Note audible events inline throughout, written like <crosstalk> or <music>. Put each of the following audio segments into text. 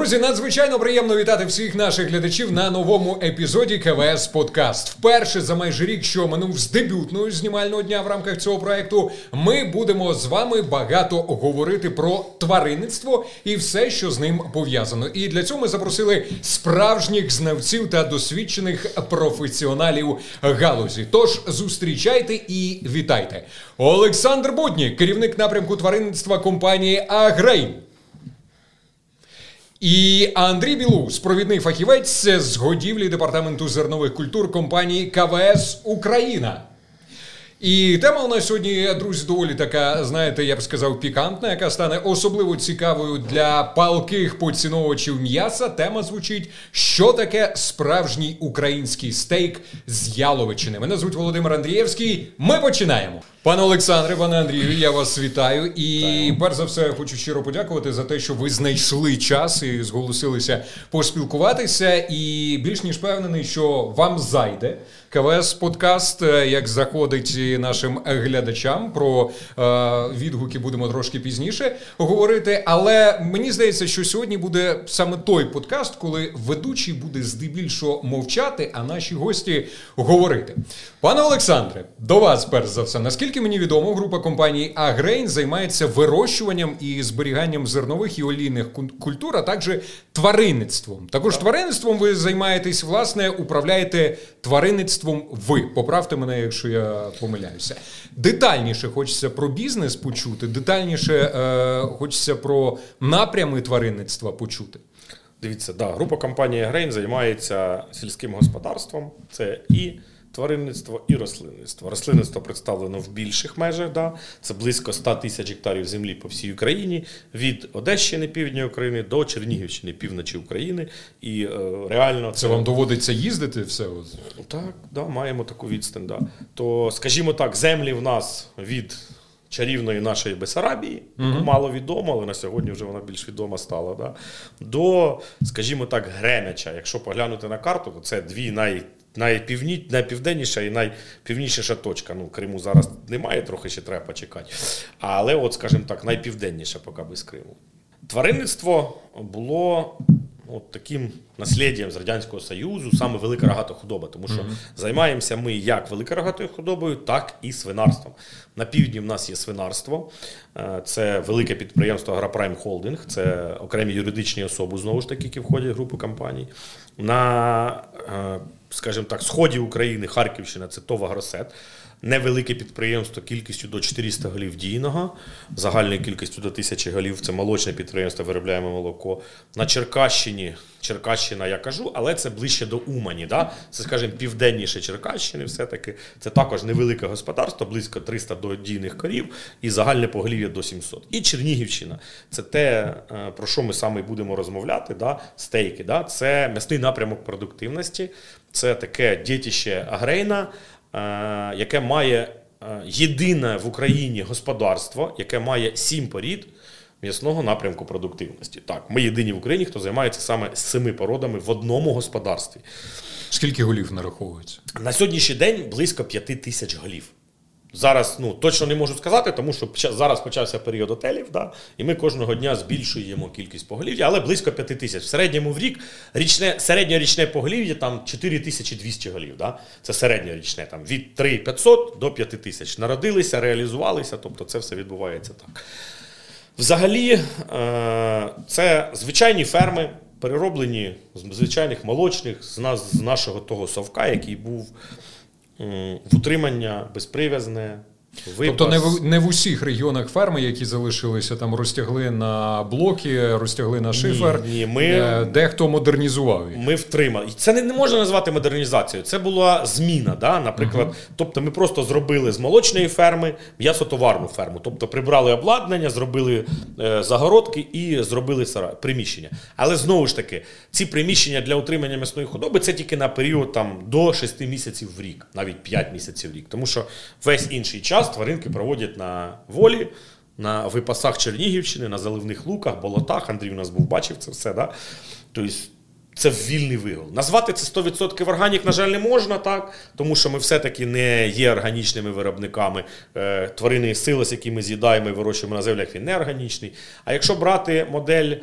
Друзі, надзвичайно приємно вітати всіх наших глядачів на новому епізоді КВС Подкаст. Вперше за майже рік, що минув з дебютного знімального дня в рамках цього проекту, ми будемо з вами багато говорити про тваринництво і все, що з ним пов'язано. І для цього ми запросили справжніх знавців та досвідчених професіоналів галузі. Тож зустрічайте і вітайте. Олександр Буднік, керівник напрямку тваринництва компанії Агрейн. І Андрій Білус, провідний фахівець з годівлі департаменту зернових культур компанії КВС Україна. І тема у нас сьогодні, друзі, доволі така, знаєте, я б сказав, пікантна, яка стане особливо цікавою для палких поціновувачів м'яса. Тема звучить: що таке справжній український стейк з яловичини. Мене звуть Володимир Андрієвський. Ми починаємо. Пане Олександре, пане Андрію, я вас вітаю. І перш за все хочу щиро подякувати за те, що ви знайшли час і зголосилися поспілкуватися. І більш ніж впевнений, що вам зайде КВС подкаст, е, як заходить нашим глядачам. Про е, відгуки будемо трошки пізніше говорити. Але мені здається, що сьогодні буде саме той подкаст, коли ведучий буде здебільшого мовчати, а наші гості говорити. Пане Олександре, до вас перш за все, наскільки мені відомо, група компаній Агрейн займається вирощуванням і зберіганням зернових і олійних культур, а також тваринництвом. Також тваринництвом ви займаєтесь, власне, управляєте тваринництвом. Ви поправте мене, якщо я помиляюся. Детальніше хочеться про бізнес почути, детальніше е, хочеться про напрями тваринництва почути. Дивіться, да, група компанії Грейн займається сільським господарством. Це і тваринництво і рослинництво. Рослинництво представлено в більших межах. Да? Це близько 100 тисяч гектарів землі по всій Україні, від Одещини, півдня України до Чернігівщини, півночі України. І е, реально це, це вам доводиться їздити все? Так, да, маємо таку відстань. Да. То, скажімо так, землі в нас від. Чарівної нашої Бесарабії, uh-huh. мало відомо, але на сьогодні вже вона більш відома стала. Да? До, скажімо так, Гремяча. Якщо поглянути на карту, то це дві най, найпівні, найпівденніша і найпівнішіша точка. Ну, Криму зараз немає, трохи ще треба почекати. Але, от, скажімо так, найпівденніша поки без Криму. Тваринництво було от таким насліддям з Радянського Союзу, саме велика рогата худоба, тому що mm-hmm. займаємося ми як великорогатою худобою, так і свинарством. На півдні в нас є свинарство, е, це велике підприємство Агропрайм Холдинг, це окремі юридичні особи, знову ж таки, які входять в групу компаній. На, е, скажімо так, сході України, Харківщина це ТОВ «Агросет» невелике підприємство кількістю до 400 голів дійного, загальною кількістю до 1000 голів. Це молочне підприємство, виробляємо молоко. На Черкащині, Черкащина, я кажу, але це ближче до Умані. Да? Це, скажімо, південніше Черкащини, все-таки. Це також невелике господарство, близько 300 до дійних корів і загальне поголів'я до 700. І Чернігівщина це те, е, про що ми саме будемо розмовляти. да? Стейки. Да? Це м'ясний напрямок продуктивності, це таке дітище агрейна. Е, яке має е, єдине в Україні господарство, яке має сім порід м'ясного напрямку продуктивності. Так, ми єдині в Україні, хто займається саме семи породами в одному господарстві. Скільки голів нараховується? На сьогоднішній день близько п'яти тисяч голів. Зараз ну точно не можу сказати, тому що зараз почався період отелів, да, і ми кожного дня збільшуємо кількість поголів'я, але близько 5 тисяч. В середньому в рік річне, середньорічне поголів'я там 4200 голів. Да? Це середньорічне, там від 3500 до 5 тисяч. Народилися, реалізувалися, тобто це все відбувається так. Взагалі, е, це звичайні ферми, перероблені з звичайних молочних, з нас, з нашого того совка, який був утримання безприв'язне, Випас. Тобто не в не в усіх регіонах ферми, які залишилися там, розтягли на блоки, розтягли на шифер. Ні, ні, ми, е, Дехто модернізував. їх. Ми втримали. Це не, не можна назвати модернізацією. Це була зміна. Да? Наприклад, uh тобто ми просто зробили з молочної ферми м'ясотоварну ферму. Тобто прибрали обладнання, зробили е, загородки і зробили сарай, приміщення. Але знову ж таки, ці приміщення для утримання м'ясної худоби це тільки на період там, до 6 місяців в рік, навіть 5 місяців в рік. Тому що весь інший час час тваринки проводять на волі, на випасах Чернігівщини, на заливних луках, болотах. Андрій у нас був бачив це все. Да? Тобто це вільний вигул. Назвати це 100% органік, на жаль, не можна, так? тому що ми все-таки не є органічними виробниками. Е, тваринний силос, який ми з'їдаємо і вирощуємо на землях, він не органічний. А якщо брати модель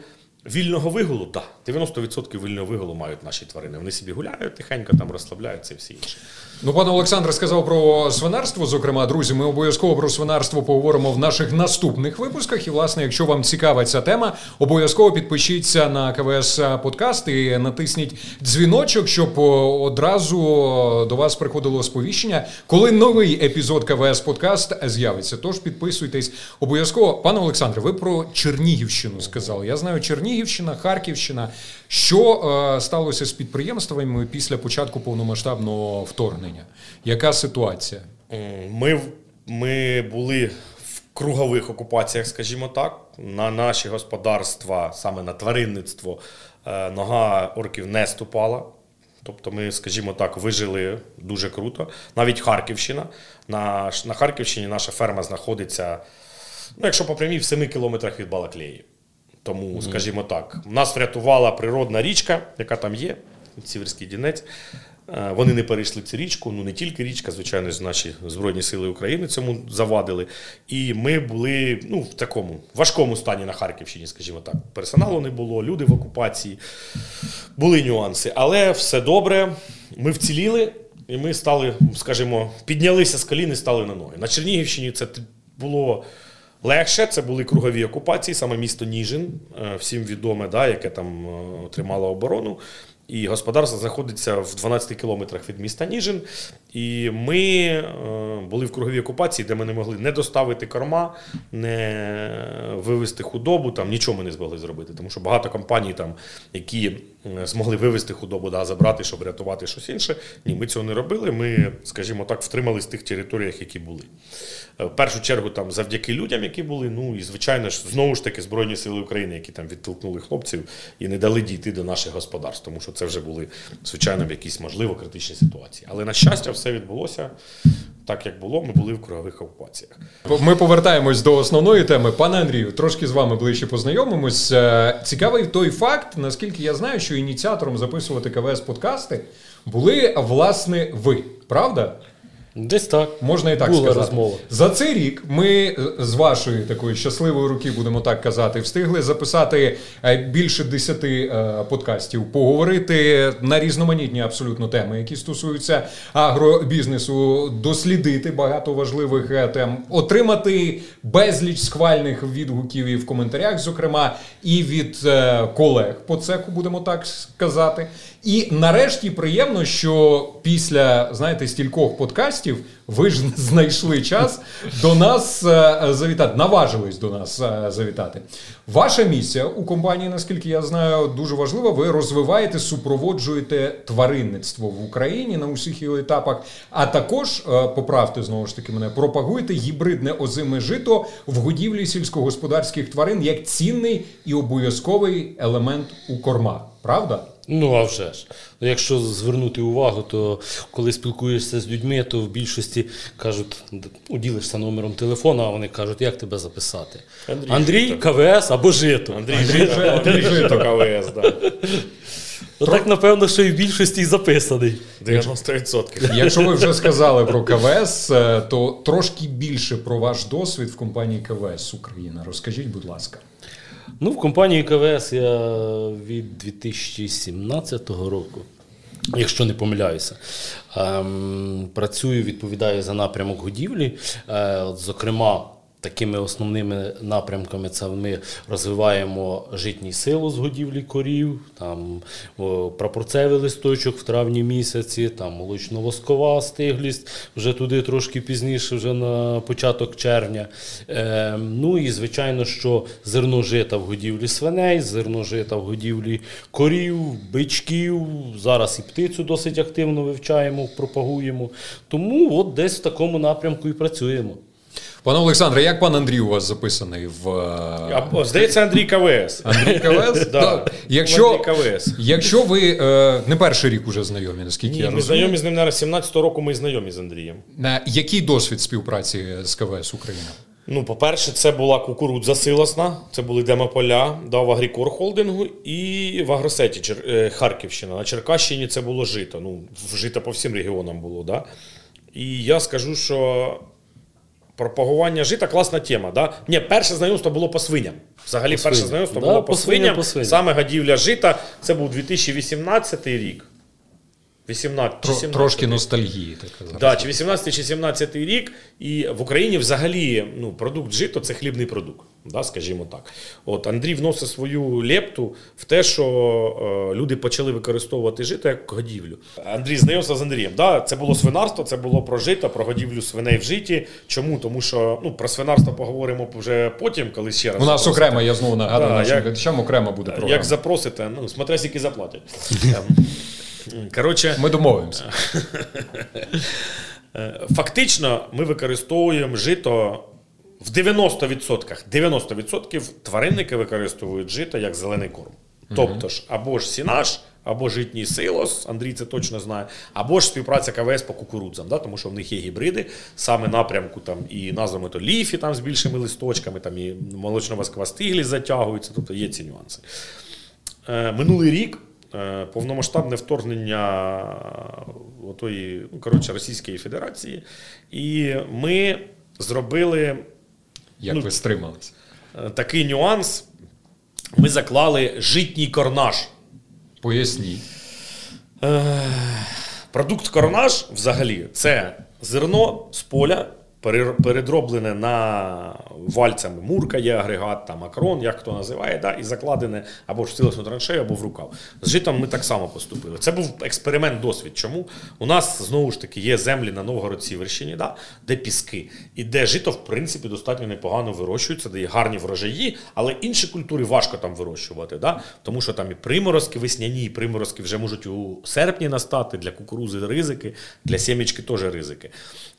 Вільного вигулу, так. 90% вільного вигулу мають наші тварини. Вони собі гуляють, тихенько там розслабляються і всі інші. Ну, пан Олександр сказав про свинарство. Зокрема, друзі, ми обов'язково про свинарство поговоримо в наших наступних випусках. І, власне, якщо вам цікава ця тема, обов'язково підпишіться на КВС Подкаст і натисніть дзвіночок, щоб одразу до вас приходило сповіщення, коли новий епізод КВС Подкаст з'явиться. Тож підписуйтесь обов'язково. Пане Олександре, ви про Чернігівщину сказали. Я знаю Чернігівщина, Харківщина. Що е, сталося з підприємствами після початку повномасштабного вторгнення? Яка ситуація? Ми, Ми були в кругових окупаціях, скажімо так. На наші господарства, саме на тваринництво, е, нога орків не ступала. Тобто ми, скажімо так, вижили дуже круто. Навіть Харківщина. На на Харківщині наша ферма знаходиться, ну, якщо по прямій, в 7 кілометрах від Балаклеї. Тому, скажімо так, нас врятувала природна річка, яка там є, Сіверський Дінець. Е, вони не перейшли цю річку, ну не тільки річка, звичайно наші Збройні Сили України цьому завадили. І ми були ну, в такому важкому стані на Харківщині, скажімо так. Персоналу не було, люди в окупації, були нюанси. Але все добре, ми вціліли, і ми стали, скажімо, піднялися з колін і стали на ноги. На Чернігівщині це було. Легше це були кругові окупації, саме місто Ніжин, е, всім відоме, да, яке там е, тримало оборону. І господарство знаходиться в 12 кілометрах від міста Ніжин. І ми е, були в круговій окупації, де ми не могли не доставити корма, не вивезти худобу. Там нічого ми не змогли зробити. Тому що багато компаній, там, які змогли вивезти худобу, да, забрати, щоб рятувати щось інше. Ні, ми цього не робили. Ми, скажімо так, втримались в тих територіях, які були. Е, в першу чергу, там завдяки людям, які були. Ну і звичайно ж, знову ж таки, Збройні Сили України, які там відтолкнули хлопців і не дали дійти до наших господарств, тому що це вже були звичайно в якісь можливо критичні ситуації. Але на щастя, все відбулося так, як було. Ми були в кругових окупаціях. Ми повертаємось до основної теми. Пане Андрію, трошки з вами ближче познайомимось. Е, цікавий той факт, наскільки я знаю, що ініціатором записувати КВС подкасти були власне ви, правда? Десь так. Можна і так Була сказати. розмова. За цей рік ми е, з вашої такої щасливої руки, будемо так казати, встигли записати е, більше десяти е, подкастів, поговорити на різноманітні абсолютно теми, які стосуються агробізнесу, дослідити багато важливих тем, отримати безліч схвальних відгуків і в коментарях, зокрема, і від колег по цеху, будемо так сказати. І нарешті приємно, що після знаєте стількох подкастів ви ж <laughs> знайшли час до нас е, завітати, наважились до нас е, завітати. Ваша місія у компанії, наскільки я знаю, дуже важлива. Ви розвиваєте, супроводжуєте тваринництво в Україні на усіх його етапах. А також е, поправте знову ж таки мене, пропагуєте гібридне озиме жито в годівлі сільськогосподарських тварин як цінний і обов'язковий елемент у кормах. Правда? Ну, а вже ж. Ну, Якщо звернути увагу, то коли спілкуєшся з людьми, то в більшості кажуть, уділишся номером телефону, а вони кажуть, як тебе записати? Андрій, Андрій КВС або Жито. Андрій, Жито, Андрій Жито КВС, так. Ну, так, напевно, що і в більшості записаний. 90%. Якщо ви вже сказали про КВС, е, то трошки більше про ваш досвід в компанії КВС Україна. Розкажіть, будь ласка. Ну, в компанії КВС я від 2017 року, якщо не помиляюся, ем, працюю, відповідаю за напрямок годівлі. Е, зокрема, Такими основними напрямками це ми розвиваємо житній силу з годівлі корів, там прапорцевий листочок в травні місяці, там молочно-воскова стиглість вже туди трошки пізніше, вже на початок червня. Е, Ну і звичайно, що зерно жита в годівлі свиней, зерно жита в годівлі корів, бичків. Зараз і птицю досить активно вивчаємо, пропагуємо. Тому от десь в такому напрямку і працюємо. Пане Олександре, як пан Андрій у вас записаний в. А, Здається, Андрій КВС. Андрій КВС? <laughs> Да. Якщо Андрій КВС. якщо ви е, не перший рік уже знайомі, наскільки Ні, я ми знайомі з ним, наверное, 17-го року ми знайомі з Андрієм. На який досвід співпраці з КВС Україна? Ну, по-перше, це була кукурудза силосна, це були демополя, да, в Агрікор холдингу і в Агросеті Чер... е, Харківщина. На Черкащині це було жито. Ну, жито по всім регіонам було. Да? І я скажу, що пропагування жита класна тема. Да? Ні, перше знайомство було по свиням. Взагалі, перше свиням. знайомство Да, було по по свиням, свиням. по свиням. Саме гадівля жита. Це був 2018 рік. 18 Тро- 17 Трошки ностальгії, так казати. Да, чи 18 чи 17 рік, і в Україні взагалі ну, продукт жито це хлібний продукт, да, скажімо так. От Андрій вносить свою лепту в те, що е, люди почали використовувати жито як годівлю. Андрій знайомився з Андрієм. Да, це було свинарство, це було про жито, про годівлю свиней в житті. Чому? Тому що ну, про свинарство поговоримо вже потім, коли ще раз. У нас запросите. окремо, я знову нагадую Да, нашим глядачам, окремо буде програма. Як запросите, ну, смотря скільки заплатять. <laughs> Ем, Коротше, Ми домовимося. <laughs> Е, Фактично, ми використовуємо жито в 90%. 90% тваринники використовують жито як зелений корм. Тобто ж, або ж сінаш, або житній силос, Андрій це точно знає, або ж співпраця КВС по кукурудзам, да, тому що в них є гібриди, саме напрямку там і назвами то ліфі там з більшими листочками, там і молочно-воскова стиглі затягуються, тобто є ці нюанси. Е, Минулий рік е, повномасштабне вторгнення е, отої, ну, коротше, Російської Федерації, і ми зробили Як Ну, ви стрималися? е, такий нюанс. Ми заклали житній корнаж. Поясніть. Продукт корнаж взагалі це зерно з поля, передроблене на вальцями. Мурка є агрегат, там акрон, як хто називає, да, і закладене або в силосну траншею, або в рукав. З житом ми так само поступили. Це був експеримент, досвід. Чому? У нас знову ж таки є землі на Новгород-Сіверщині, да, де піски, і де жито, в принципі, достатньо непогано вирощується, де є гарні врожаї, але інші культури важко там вирощувати, да? тому що там і приморозки весняні, і приморозки вже можуть у серпні настати, для кукурузи ризики, для сімечки теж ризики.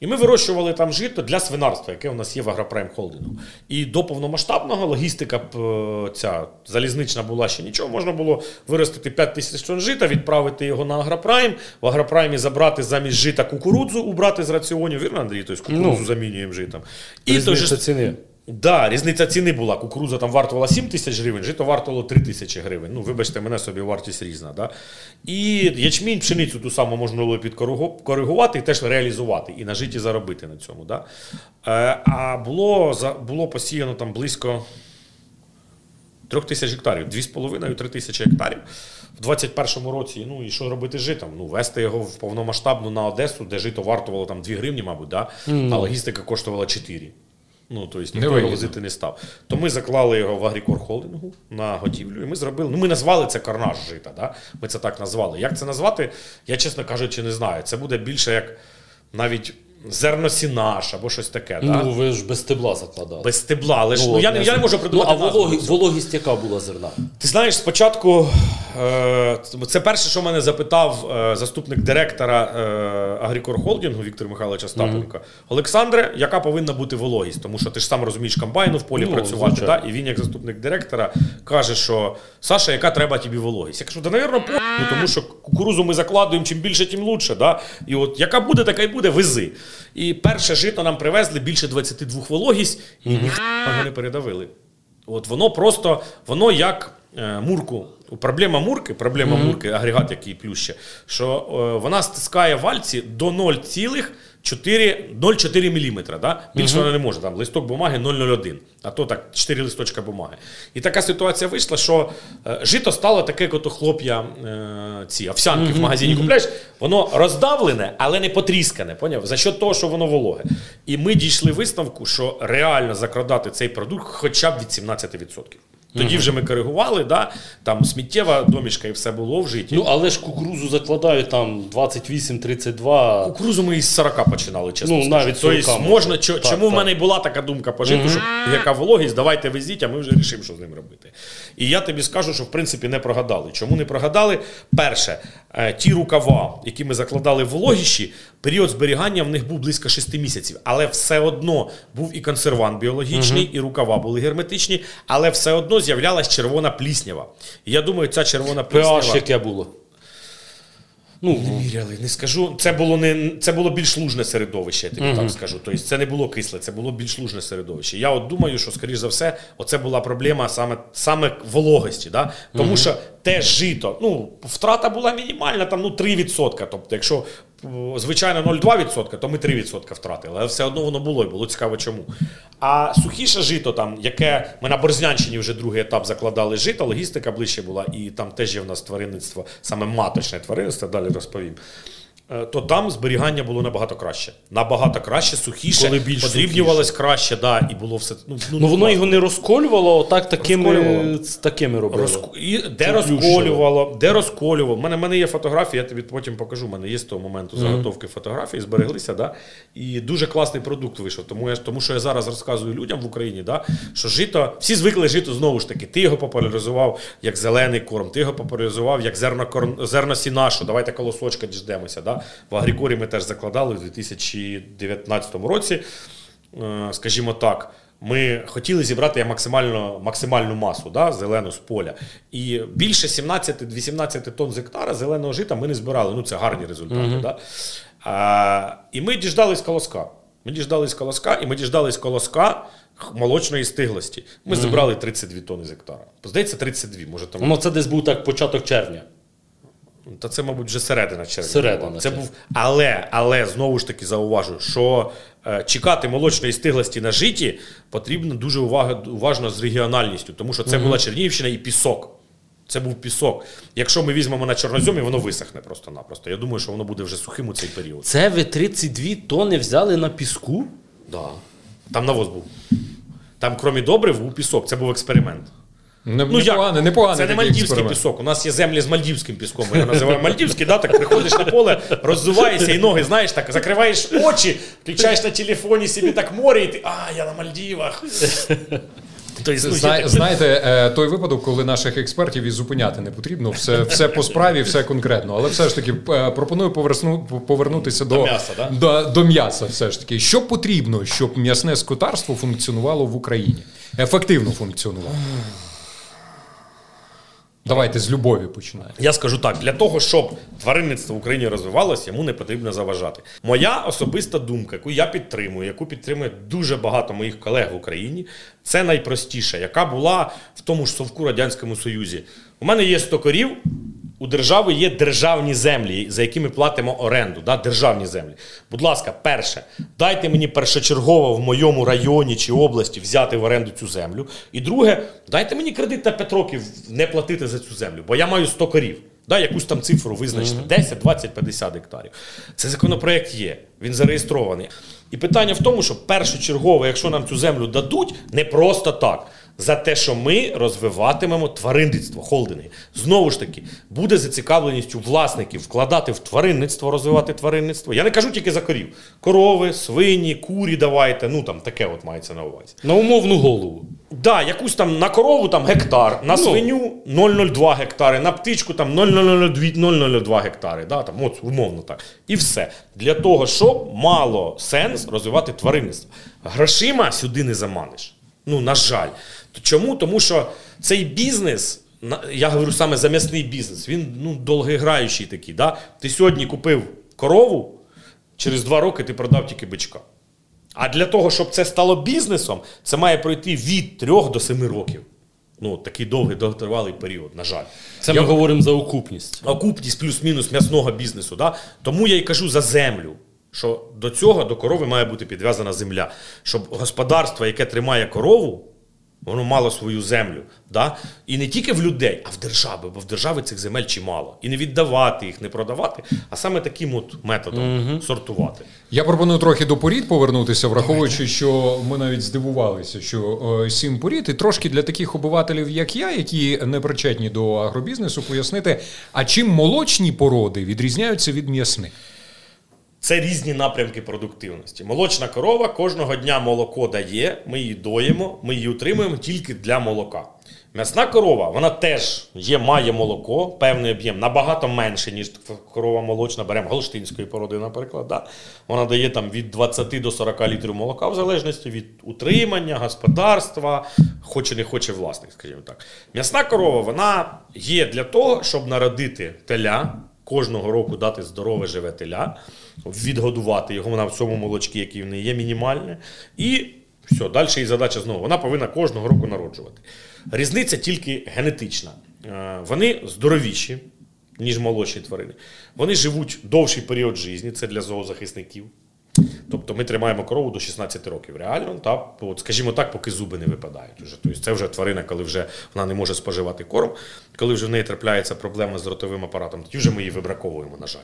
І ми вирощували там жито для свинарства, яке у нас є в Агропрайм Холдингу. І до повномасштабного логістика е, ця залізнична була ще нічого. Можна було виростити 5 тисяч тонн жита, відправити його на Агропрайм, в Агропраймі забрати замість жита кукурудзу, убрати з раціонів. Вірно, Андрій? Тобто кукурудзу Ну, замінюємо житом. І той же ціни. Да, різниця ціни була. Кукурудза там вартувала 7 тисяч гривень, жито вартувало 3 тисячі гривень. Ну, вибачте, мене собі вартість різна. Да? І ячмінь, пшеницю ту саму можна було підкоригувати і теж реалізувати, і на житті заробити на цьому. Да? Е, а було, було посіяно там близько 3 тисяч гектарів, 2,5-3 тисячі гектарів. В 21-му році, ну і що робити з житом? Ну, вести його в повномасштабну на Одесу, де жито вартувало там 2 гривні, мабуть, да? а логістика коштувала 4. Ну, тобто ніхто його возити не став. То ми заклали його в Агрікор Холдингу на годівлю, і ми зробили. Ну, ми назвали це карнаж жита. Да? Ми це так назвали. Як це назвати? Я, чесно кажучи, не знаю. Це буде більше як навіть зерносінаш або щось таке. Ну, ви ж без стебла закладали. Без стебла. Але ж ну, от, я, не- я не можу придумати. Ну, а назву вологі, вологість яка була зерна? Ти знаєш, спочатку е, це перше, що мене запитав е, заступник директора е, Агрікор Холдингу Віктор Михайлович Остапенко. Олександре, яка повинна бути вологість? Тому що ти ж сам розумієш комбайну в полі Ну, працювати. Да? І він, як заступник директора, каже, що Саша, яка треба тобі вологість? Я кажу, да, навірно, по ну, тому що кукурузу ми закладуємо чим більше, тим лучше. Да? І от яка буде, така й буде, вези. І перше жито нам привезли більше 22 вологість, і ніхто не передавили. От воно просто, воно як мурку. Проблема мурки, проблема мурки, агрегат, який плюще, що е, вона стискає вальці до 0,4 мм. Да? Більше вона не може. Там листок бумаги 0,01, а то так 4 листочка бумаги. І така ситуація вийшла, що е, жито стало таке, як ото хлоп'я е, ці овсянки в магазині купляєш, воно роздавлене, але не потріскане. Поняв? За що того, що воно вологе. І ми дійшли висновку, що реально закрадати цей продукт хоча б від 17%. Тоді вже ми коригували, да? там сміттєва домішка і все було в житті. Ну, але ж кукурузу закладають там 28-32. Кукурузу ми із 40 починали, чесно Ну, навіть Тобто 40 можна, можна. чо- Так, чому в мене й була така думка по житу, що яка вологість, давайте везіть, а ми вже рішимо, що з ним робити. І я тобі скажу, що в принципі не прогадали. Чому не прогадали? Перше, е, ті рукава, які ми закладали в вологіші, період зберігання в них був близько 6 місяців, але все одно був і консервант біологічний, і рукава були герметичні, але все одно з'являлась червона пліснява. І я думаю, ця червона пліснява... PH яке було? Ну, Міряли, не скажу. Це було не це було більш лужне середовище, я тобі так скажу. Тобто це не було кисле, це було більш лужне середовище. Я от думаю, що, скоріш за все, оце була проблема саме, саме вологості. Да? Тому що теж жито. Ну, втрата була мінімальна, там ну 3%. Тобто, якщо е, звичайно 0,2%, то ми 3% втратили. Але все одно воно було і було цікаво чому. А сухіше жито, там, яке ми на Борзнянщині вже другий етап закладали жито, логістика ближче була, і там теж є в нас тваринництво, саме маточне тваринництво, далі розповім. Е, То там зберігання було набагато краще. Набагато краще, сухіше, Коли більш подрібнювалось краще, да, і було все. Ну, Ну воно його не розколювало, отак такими, Розколювало. такими робило. Розку... І де Це розколювало, де розколювало. У мене, мене є фотографії, я тобі потім покажу. У мене є з того моменту заготовки фотографії, збереглися, да? і дуже класний продукт вийшов. Тому, я, тому що я зараз розказую людям в Україні, да? що жито, всі звикли жито знову ж таки. Ти його популяризував як зелений корм, ти його популяризував як зернокорм, зерносіна, що давайте колосочка діждемося. Да? В Агрікорі ми теж закладали в 2019 році. Е, скажімо так, ми хотіли зібрати максимально, максимальну масу да, зелену з поля. І більше 17-18 тонн з гектара зеленого жита ми не збирали. Ну, це гарні результати. Да? А, і ми діждались колоска. Ми діждались колоска, і ми діждались колоска молочної стиглості. Ми зібрали 32 тонни з гектара. Здається, 32, може там. Ну це десь був так початок червня. Та це, мабуть, вже середина червня. Середина. Це був, але, але знову ж таки зауважу, що е, чекати молочної стиглості на житі потрібно дуже увага, уважно з регіональністю, тому що це була Чернігівщина і пісок. Це був пісок. Якщо ми візьмемо на чорноземі, воно висохне просто-напросто. Я думаю, що воно буде вже сухим у цей період. Це ви 32 тони взяли на піску? Да. Там навоз був. Там, крім добрив, був пісок. Це був експеримент. Не, Ну, непоганий, як? непоганий Це не мальдівський експеримент. пісок. У нас є землі з мальдівським піском. Ми його називаємо мальдівський, да? так приходиш на поле, роззуваєшся і ноги, знаєш, так закриваєш очі, включаєш на телефоні собі так море, і ти, а, я на Мальдівах. Зна, знаєте, е, той випадок, коли наших експертів і зупиняти не потрібно, все, все по справі, все конкретно. Але все ж таки е, пропоную поверсну, повернутися до, До м'яса, да? до, до м'яса. Все ж таки, що потрібно, щоб м'ясне скотарство функціонувало в Україні, ефективно функціонувало. Давайте з любові починаємо. Я скажу так: для того, щоб тваринництво в Україні розвивалося, йому не потрібно заважати. Моя особиста думка, яку я підтримую, яку підтримує дуже багато моїх колег в Україні, це найпростіша, яка була в тому ж совку Радянському Союзі. У мене є 100 корів. У держави є державні землі, за які ми платимо оренду, да, державні землі. Будь ласка, перше, дайте мені першочергово в моєму районі чи області взяти в оренду цю землю. І друге, дайте мені кредит на 5 років не платити за цю землю, бо я маю 100 корів. Да, якусь там цифру визначити 10, 20, 50 гектарів. Це законопроект є, він зареєстрований. І питання в тому, що першочергово, якщо нам цю землю дадуть, не просто так. За те, що ми розвиватимемо тваринництво, холдинги. Знову ж таки, буде зацікавленістю власників вкладати в тваринництво, розвивати тваринництво. Я не кажу тільки за корів. Корови, свині, курі давайте. Ну там таке от мається на увазі. На умовну голову. Да, якусь там на корову там гектар, на Ну. свиню 0,02 гектари, на птичку там 0,02 0,02 гектари. Да, там, от, умовно так. І все. Для того, щоб мало сенс розвивати тваринництво. Грошима сюди не заманиш. Ну, на жаль. То Чому? Тому що цей бізнес. Я говорю саме за м'ясний бізнес. Він ну, довгограючий такий. Да? Ти сьогодні купив корову, через два роки ти продав тільки бичка. А для того, щоб це стало бізнесом, це має пройти від 3 до 7 років. Ну, такий довгий довготривалий період, на жаль. Це Я- ми говоримо за окупність. окупність плюс-мінус м'ясного бізнесу. Да? Тому я й кажу за землю. Що до цього, до корови має бути підв'язана земля. Щоб господарство, яке тримає корову, воно мало свою землю. Да? І не тільки в людей, а в держави, бо в держави цих земель чимало. І не віддавати їх, не продавати, а саме таким от методом сортувати. Я пропоную трохи до порід повернутися, враховуючи, що ми навіть здивувалися, що е, сім порід, і трошки для таких обивателів, як я, які не причетні до агробізнесу, пояснити, а чим молочні породи відрізняються від м'ясних. Це різні напрямки продуктивності. Молочна корова кожного дня молоко дає, ми її доїмо, ми її утримуємо тільки для молока. М'ясна корова, вона теж є, має молоко, певний об'єм, набагато менше, ніж корова молочна. Беремо голштинської породи, наприклад. Да? Вона дає там від 20 до 40 літрів молока, в залежності від утримання, господарства, хоче не хоче власник, скажімо так. М'ясна корова, вона є для того, щоб народити теля, кожного року дати здорове живе теля, відгодувати його на цьому молочці, який в неї є, мінімальне. І все, далі її задача знову. Вона повинна кожного року народжувати. Різниця тільки генетична. Е, вони здоровіші, ніж молодші тварини. Вони живуть довший період життя, це для зоозахисників. Тобто ми тримаємо корову до 16 років. Реально, та, от, скажімо так, поки зуби не випадають. Уже. Тобто це вже тварина, коли вже вона не може споживати корм, коли вже в неї трапляється проблема з ротовим апаратом, тоді вже ми її вибраковуємо, на жаль.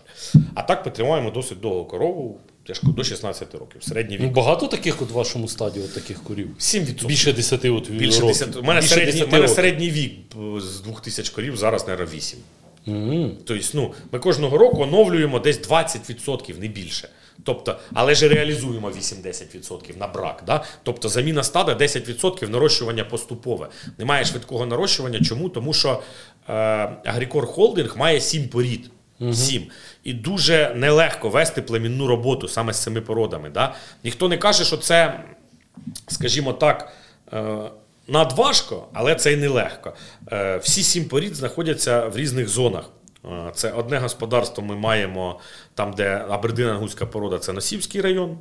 А так ми тримаємо досить довго корову, тяжко, до 16 років. Середній Ну, вік. багато таких от в вашому стаді от таких корів? 7%. Більше 10 от Більше років. 10. У мене, Більше середній, 10 у мене років. середній вік е, з 2000 корів, зараз, мабуть, 8. Мгм. Тобто, ну, ми кожного року оновлюємо десь 20%, не більше. Тобто, але ж реалізуємо 8-10% на брак. Да? Тобто заміна стада 10% нарощування поступове. Немає швидкого нарощування. Чому? Тому що е, Агрікор Холдинг має 7 порід. Сім. І дуже нелегко вести племінну роботу саме з цими породами. Да? Ніхто не каже, що це, скажімо так, е, надважко, але це й нелегко. Е, Всі сім порід знаходяться в різних зонах. Е, Це одне господарство ми маємо там, де Абердин-Ангутська порода, це Носівський район.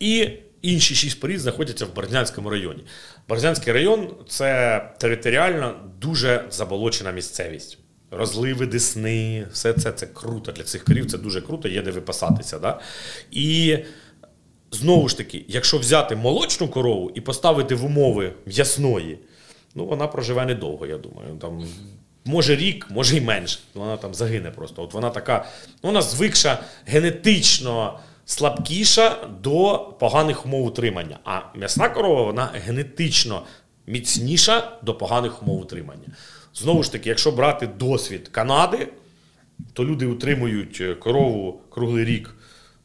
І інші шість порід знаходяться в Борзнянському районі. Борзнянський район це територіально дуже заболочена місцевість. Розливи десни, все це, це круто. Для цих корів це дуже круто, є де випасатися. Да? І знову ж таки, якщо взяти молочну корову і поставити в умови м'ясної, ну вона проживе недовго, я думаю. Там, може рік, може й менше. Вона там загине просто. От вона така, ну, вона звикша генетично слабкіша до поганих умов утримання. А м'ясна корова, вона генетично міцніша до поганих умов утримання. Знову ж таки, якщо брати досвід Канади, то люди утримують е, корову круглий рік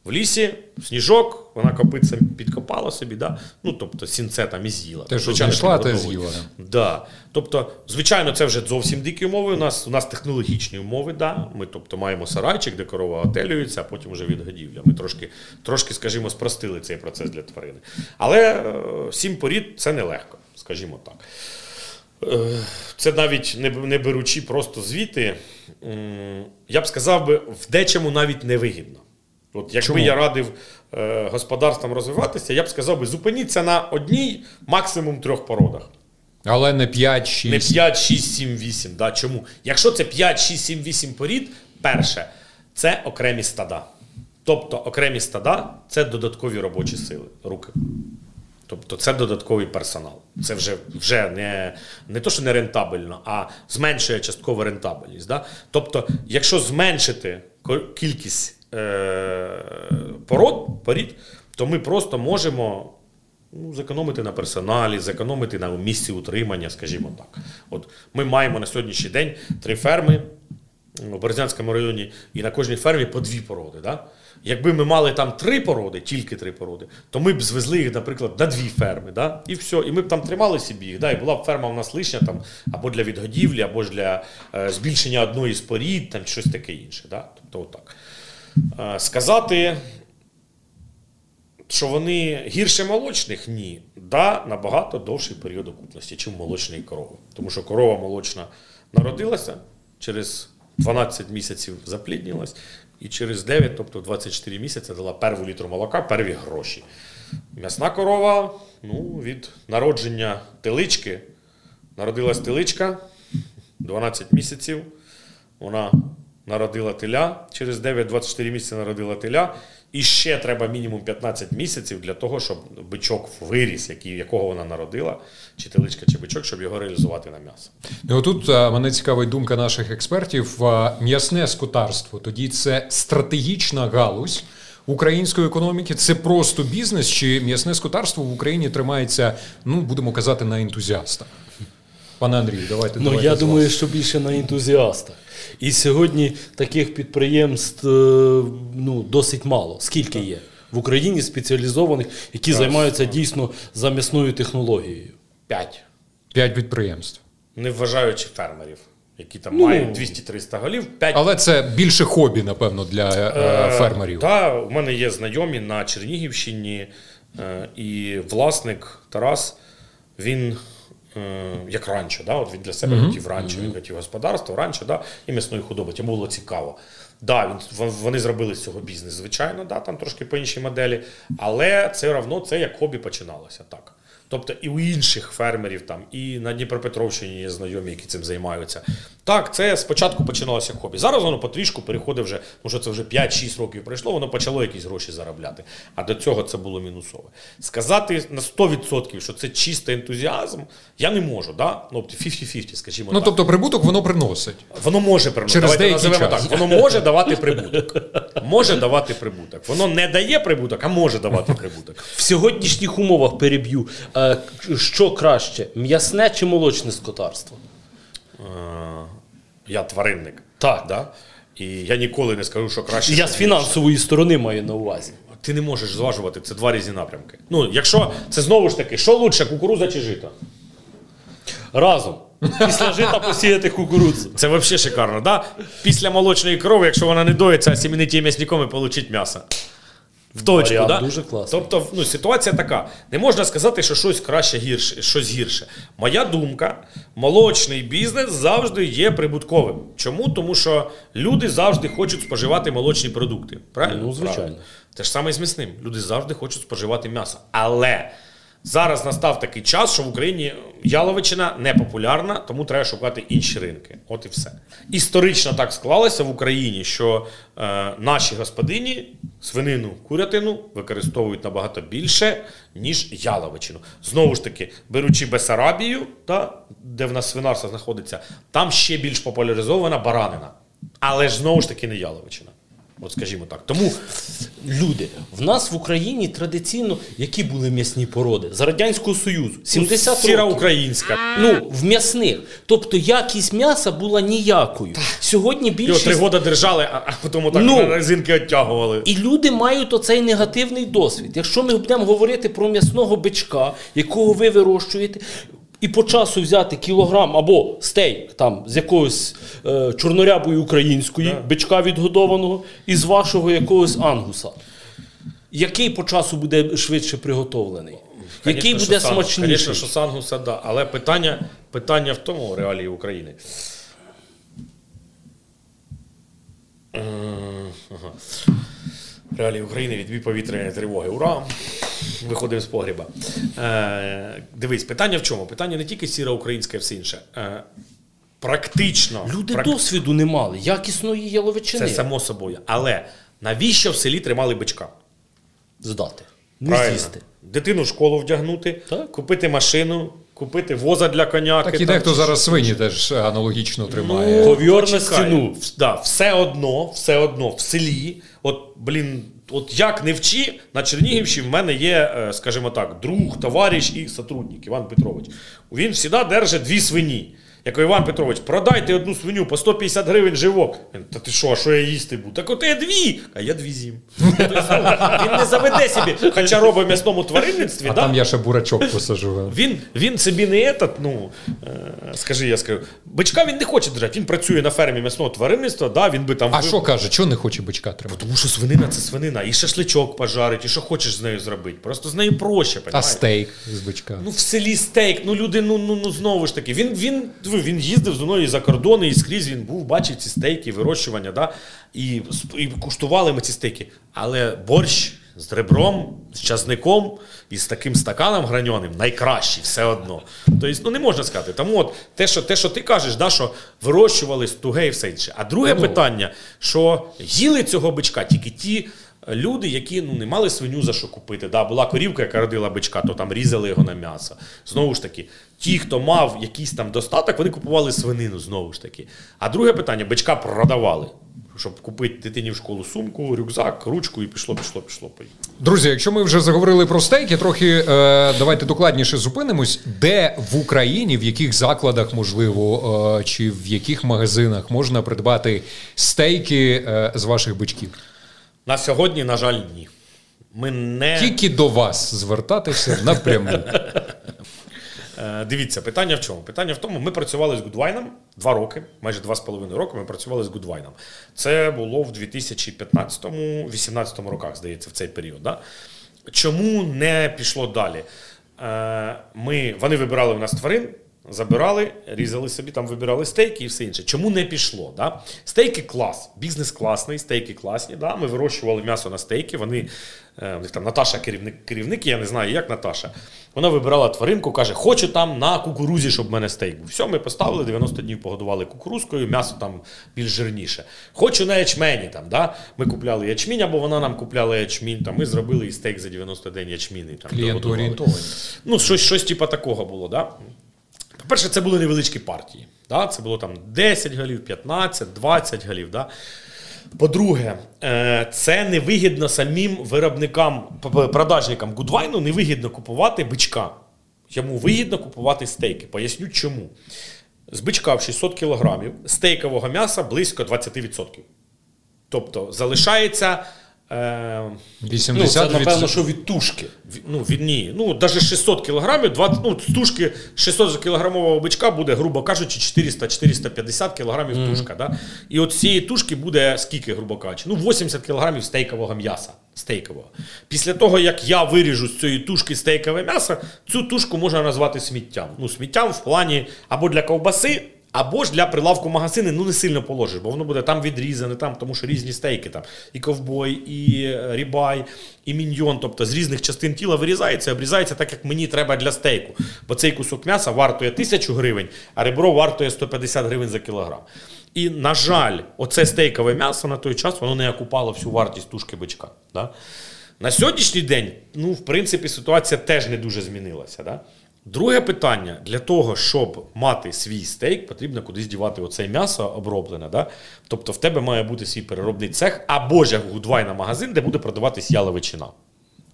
в лісі, сніжок, вона копицем підкопала собі, да? ну тобто сінце там і з'їла. Те, що Звичайно, знайшла, те з'їла, Да. Тобто, звичайно, це вже зовсім дикі умови. У нас, у нас технологічні умови, да. Ми тобто, маємо сарайчик, де корова отелюється, а потім вже відгодівля. Ми трошки, трошки, скажімо, спростили цей процес для тварини. Але е, сім порід це нелегко, скажімо так. Е, Це навіть не, не беручи просто звіти, я б сказав би, в дечому навіть невигідно. От якби Чому? я радив е, господарствам розвиватися, я б сказав би, зупиніться на одній, максимум трьох породах. Але не 5, 6. Не 5, 6, 7, 8. Да? Чому? Якщо це 5, 6, 7, 8 порід, перше, це окремі стада. Тобто окремі стада це додаткові робочі сили, руки. Тобто це додатковий персонал. Це вже, вже не, не то, що не рентабельно, а зменшує частково рентабельність. Да? Тобто, якщо зменшити кількість пород, порід, то ми просто можемо ну, зекономити на персоналі, зекономити на місці утримання, скажімо так. От ми маємо на сьогоднішній день три ферми в Березянському районі, і на кожній фермі по дві породи. Да? Якби ми мали там три породи, тільки три породи, то ми б звезли їх, наприклад, на дві ферми. Да? І все. І ми б там тримали собі їх. Да? І була б ферма у нас лишня там, або для відгодівлі, або ж для е, збільшення одної з порід, там щось таке інше. Да? Тобто, отак. Е, сказати, що вони гірше молочних? Ні. Да, набагато довший період окупності, чим молочної корови. Тому що корова молочна народилася, через 12 місяців запліднілась, і через 9, тобто 24 місяці, дала перву літру молока, перві гроші. М'ясна корова, ну, від народження телички, народилась теличка, 12 місяців. Вона народила теля, через 9-24 місяці народила теля. І ще треба мінімум 15 місяців для того, щоб бичок виріс, який, якого вона народила, чи теличка, чи бичок, щоб його реалізувати на м'ясо. І отут а, мене цікавить думка наших експертів. А, М'ясне скотарство тоді це стратегічна галузь української економіки. Це просто бізнес, чи м'ясне скотарство в Україні тримається, ну будемо казати, на ентузіастах. Пане Андрію, давайте. Ну, давайте я думаю, що більше на ентузіастах. І сьогодні таких підприємств е, ну, досить мало. Скільки є в Україні спеціалізованих, які займаються дійсно замісною технологією? П'ять. п'ять підприємств. Не вважаючи фермерів, які там Ну, мають 200-300 голів. 5 Але це більше хобі, напевно, для е, фермерів. Так, у мене є знайомі на Чернігівщині, е, і власник Тарас, він. Е, Як ранчо, да? от він для себе хотів ранчо, він хотів господарство, ранчо, да? і м'ясної худоби. Йому було цікаво. Да, він, вон- вони зробили з цього бізнес, звичайно, да, там трошки по іншій моделі, але все одно це як хобі починалося. так. Тобто і у інших фермерів там, і на Дніпропетровщині є знайомі, які цим займаються. Так, це спочатку починалося як хобі. Зараз воно потрішку переходить вже, може це вже 5-6 років пройшло, воно почало якісь гроші заробляти. А до цього це було мінусове. Сказати на 100%, що це чистий ентузіазм, я не можу. Да? Ну, 50-50, скажімо Ну так. тобто прибуток воно приносить. Воно може приносити. Через Давайте деякий називемо час. так. Воно може давати прибуток. Може давати прибуток. Воно не дає прибуток, а може давати прибуток. В сьогоднішніх умовах переб'ю. Що краще, м'ясне чи молочне скотарство? Е, Я тваринник. Так. Да? І я ніколи не скажу, що краще. Я з фінансової сторони маю на увазі. Ти не можеш зважувати, це два різні напрямки. Ну, якщо це знову ж таки, що лучше, кукуруза чи жито? Разом. Після жита посіяти кукурудзу. Це взагалі шикарно, да? Після молочної корови, якщо вона не доїться, а сім'янить її м'ясником і получить м'ясо. В точку, Варіант да? дуже класний. Тобто, ну, ситуація така. Не можна сказати, що щось краще гірше, щось гірше. Моя думка, молочний бізнес завжди є прибутковим. Чому? Тому що люди завжди хочуть споживати молочні продукти. Правильно? Ну, звичайно. Правильно. Те ж саме і з м'ясним. Люди завжди хочуть споживати м'ясо. Але зараз настав такий час, що в Україні яловичина не популярна, тому треба шукати інші ринки. От і все. Історично так склалося в Україні, що е, наші господині свинину, курятину використовують набагато більше, ніж яловичину. Знову ж таки, беручи Бесарабію, та, де в нас свинарство знаходиться, там ще більш популяризована баранина. Але ж знову ж таки не яловичина. От скажімо так. Тому Люди, в нас в Україні традиційно які були м'ясні породи? З Радянського Союзу. 70 сіра років. українська. Ну, в м'ясних. Тобто якість м'яса була ніякою. Сьогодні Його три роки держали, а, потім отак Ну. резинки оттягували. І люди мають оцей негативний досвід. Якщо ми будемо говорити про м'ясного бичка, якого ви вирощуєте, і по часу взяти кілограм або стейк там з якогось е, чорнорябої української бичка відгодованого, і з вашого якогось ангуса. Який по часу буде швидше приготовлений? Який буде що смачніший? Звісно, що сангуса, да. Але питання, питання в тому реалії України. Ага. Реалії України відбій повітряної тривоги. Ура! Виходимо з погріба. Е, дивись, питання в чому? Питання не тільки сіра українська і все інше. Е, практично. Люди прак- досвіду не мали, якісної яловичини Це само собою. Але навіщо в селі тримали бичка? здати. Не Правильно. з'їсти. Дитину в школу вдягнути, Так. купити машину, купити воза для коняки. Так і дехто зараз свині теж аналогічно тримає. Ну, Ковьор на стіну. Да, все одно, все одно в селі. От, блін, от як не вчи, на Чернігівщині в мене є, е, скажімо так, друг, товариш і сотрудник Іван Петрович. Він завжди держить дві свині. Я кажу, Іван Петрович, продайте одну свиню по 150 гривень живок. Він, Та ти що, а що я їсти буду? Так от я дві. А я дві з'їм. Тобто, Він не заведе собі, хоча робить в м'ясному тваринництві. А да? там я ще бурачок посажу. Він, він собі не этот, ну, е, скажи, я скажу, бичка він не хоче держати, він працює на фермі м'ясного тваринництва, да, він би там. А виб- що каже, чого не хоче бичка тримати? Тому що свинина це свинина, і шашличок пожарить, і що хочеш з нею зробити. Просто з нею проще, А стейк з бичка. Ну, в селі стейк, ну люди, ну, ну, ну знову ж таки. Він, він, диви, він їздив зі мною і за кордони, і скрізь він був, бачив ці стейки, вирощування, да? і, і куштували ми ці стейки. Але борщ з ребром, з часником і з таким стаканом граньоним найкращий все одно. Тобто, ну не можна сказати. Тому от те, що, те, що ти кажеш, да, що вирощували туге і все інше. А друге питання, що їли цього бичка тільки ті. Люди, які ну, не мали свиню за що купити. Да, була корівка, яка родила бичка, то там різали його на м'ясо. Знову ж таки, ті, хто мав якийсь там достаток, вони купували свинину знову ж таки. А друге питання: бичка продавали, щоб купити дитині в школу сумку, рюкзак, ручку і пішло, пішло, пішло. Друзі, якщо ми вже заговорили про стейки, трохи е, давайте докладніше зупинимось, де в Україні, в яких закладах, можливо, е, чи в яких магазинах можна придбати стейки е, з ваших бичків. На сьогодні, на жаль, ні. Ми не Тільки до вас звертатися напряму. <laughs> Е, Дивіться, питання в чому? Питання в тому, ми працювали з Гудвайном два роки, майже два з половиною роки ми працювали з Гудвайном. Це було в 2015-2018 роках, здається, в цей період. Да? Чому не пішло далі? Е, Ми, вони вибирали у нас тварин, Забирали, різали собі, там вибирали стейки і все інше. Чому не пішло? Да? Стейки клас, бізнес класний, стейки класні. Да? Ми вирощували м'ясо на стейки. Вони, е, у них там Наташа, керівник, керівник, я не знаю, як Наташа. Вона вибирала тваринку, каже, хочу там на кукурузі, щоб в мене стейк був. Все, ми поставили, 90 днів погодували кукурузкою, м'ясо там більш жирніше. Хочу на ячмені. Там, да? Ми купляли ячмінь, або вона нам купляла ячмінь. Там, Ми зробили і стейк за 90 день ячміни. Орієнтовані. Ну, щось, щось типу такого було. Да? По-перше, це були невеличкі партії. Да? Це було там 10 голів, 15, 20 голів. Да? По-друге, е, це невигідно самим виробникам, продажникам Гудвайну невигідно купувати бичка. Йому вигідно купувати стейки. Поясню чому. З бичка в 600 кг стейкового м'яса близько 20%. Тобто залишається. Е, 80 Ну, це, напевно, що від тушки. Ну, від ні. Ну, навіть 600 кілограмів, 20, ну, з тушки 600 кілограмового бичка буде, грубо кажучи, 400-450 кілограмів mm. тушка. Да? І от цієї тушки буде скільки, грубо кажучи? Ну, 80 кілограмів стейкового м'яса. Стейкового. Після того, як я виріжу з цієї тушки стейкове м'ясо, цю тушку можна назвати сміттям. Ну, сміттям в плані або для ковбаси, або ж для прилавку магазини ну не сильно положиш, бо воно буде там відрізане, там, тому що різні стейки, там і ковбой, і е, рібай, і міньйон. Тобто з різних частин тіла вирізається, обрізається так, як мені треба для стейку. Бо цей кусок м'яса вартує тисячу гривень, а ребро вартує 150 гривень за кілограм. І, на жаль, оце стейкове м'ясо на той час воно не окупало всю вартість тушки бичка. Да? На сьогоднішній день, ну, в принципі, ситуація теж не дуже змінилася. Да? Друге питання: для того, щоб мати свій стейк, потрібно кудись дівати оце м'ясо оброблене. Да? Тобто в тебе має бути свій переробний цех або ж гудвайна магазин, де буде продаватись яловичина.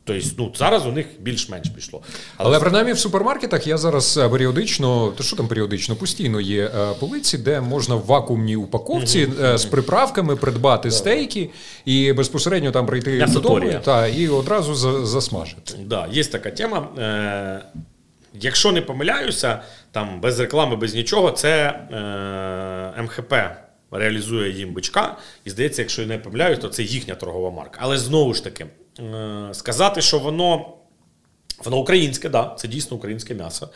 Тобто, ну, зараз у них більш-менш пішло. Але, Але принаймні в супермаркетах я зараз е, періодично, то що там періодично, постійно є е, полиці, де можна в вакуумній упаковці mm-hmm. з приправками придбати yeah. стейки і безпосередньо там прийти додому та, і одразу засмажити. Так, да, є така тема. Якщо не помиляюся, там без реклами, без нічого, це е, МХП реалізує їм бичка. І здається, якщо я не помиляюсь, то це їхня торгова марка. Але знову ж таки, е, сказати, що воно воно українське, да, це дійсно українське м'ясо.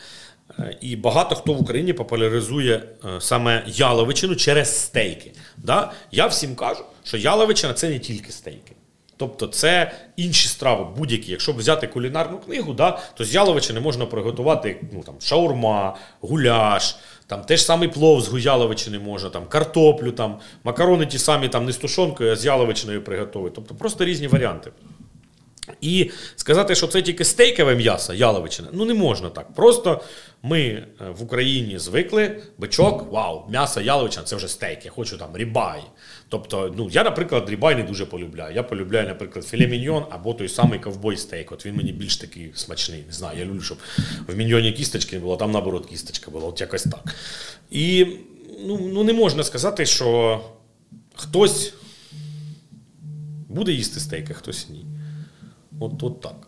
Е, і багато хто в Україні популяризує е, саме яловичину через стейки. Да? Я всім кажу, що яловичина це не тільки стейки. Тобто це інші страви, будь-які. Якщо взяти кулінарну книгу, да, то з яловичини можна приготувати ну, там, шаурма, гуляш, там теж самий плов з гуяловичини можна, там, картоплю, там, макарони ті самі там, не з тушонкою, а з яловичиною приготувати. Тобто просто різні варіанти. І сказати, що це тільки стейкове м'ясо, яловичина, ну не можна так. Просто ми е, в Україні звикли, бичок, вау, м'ясо яловичина це вже стейк, я хочу там рібай. Тобто, ну я, наприклад, рібай не дуже полюбляю. Я полюбляю, наприклад, філе міньйон або той самий ковбой стейк. От він мені більш такий смачний. Не знаю, я люблю, щоб в міньйоні кісточки не було, там наоборот кісточка була, от якось так. І ну, ну не можна сказати, що хтось буде їсти стейк, а хтось ні. От, от так.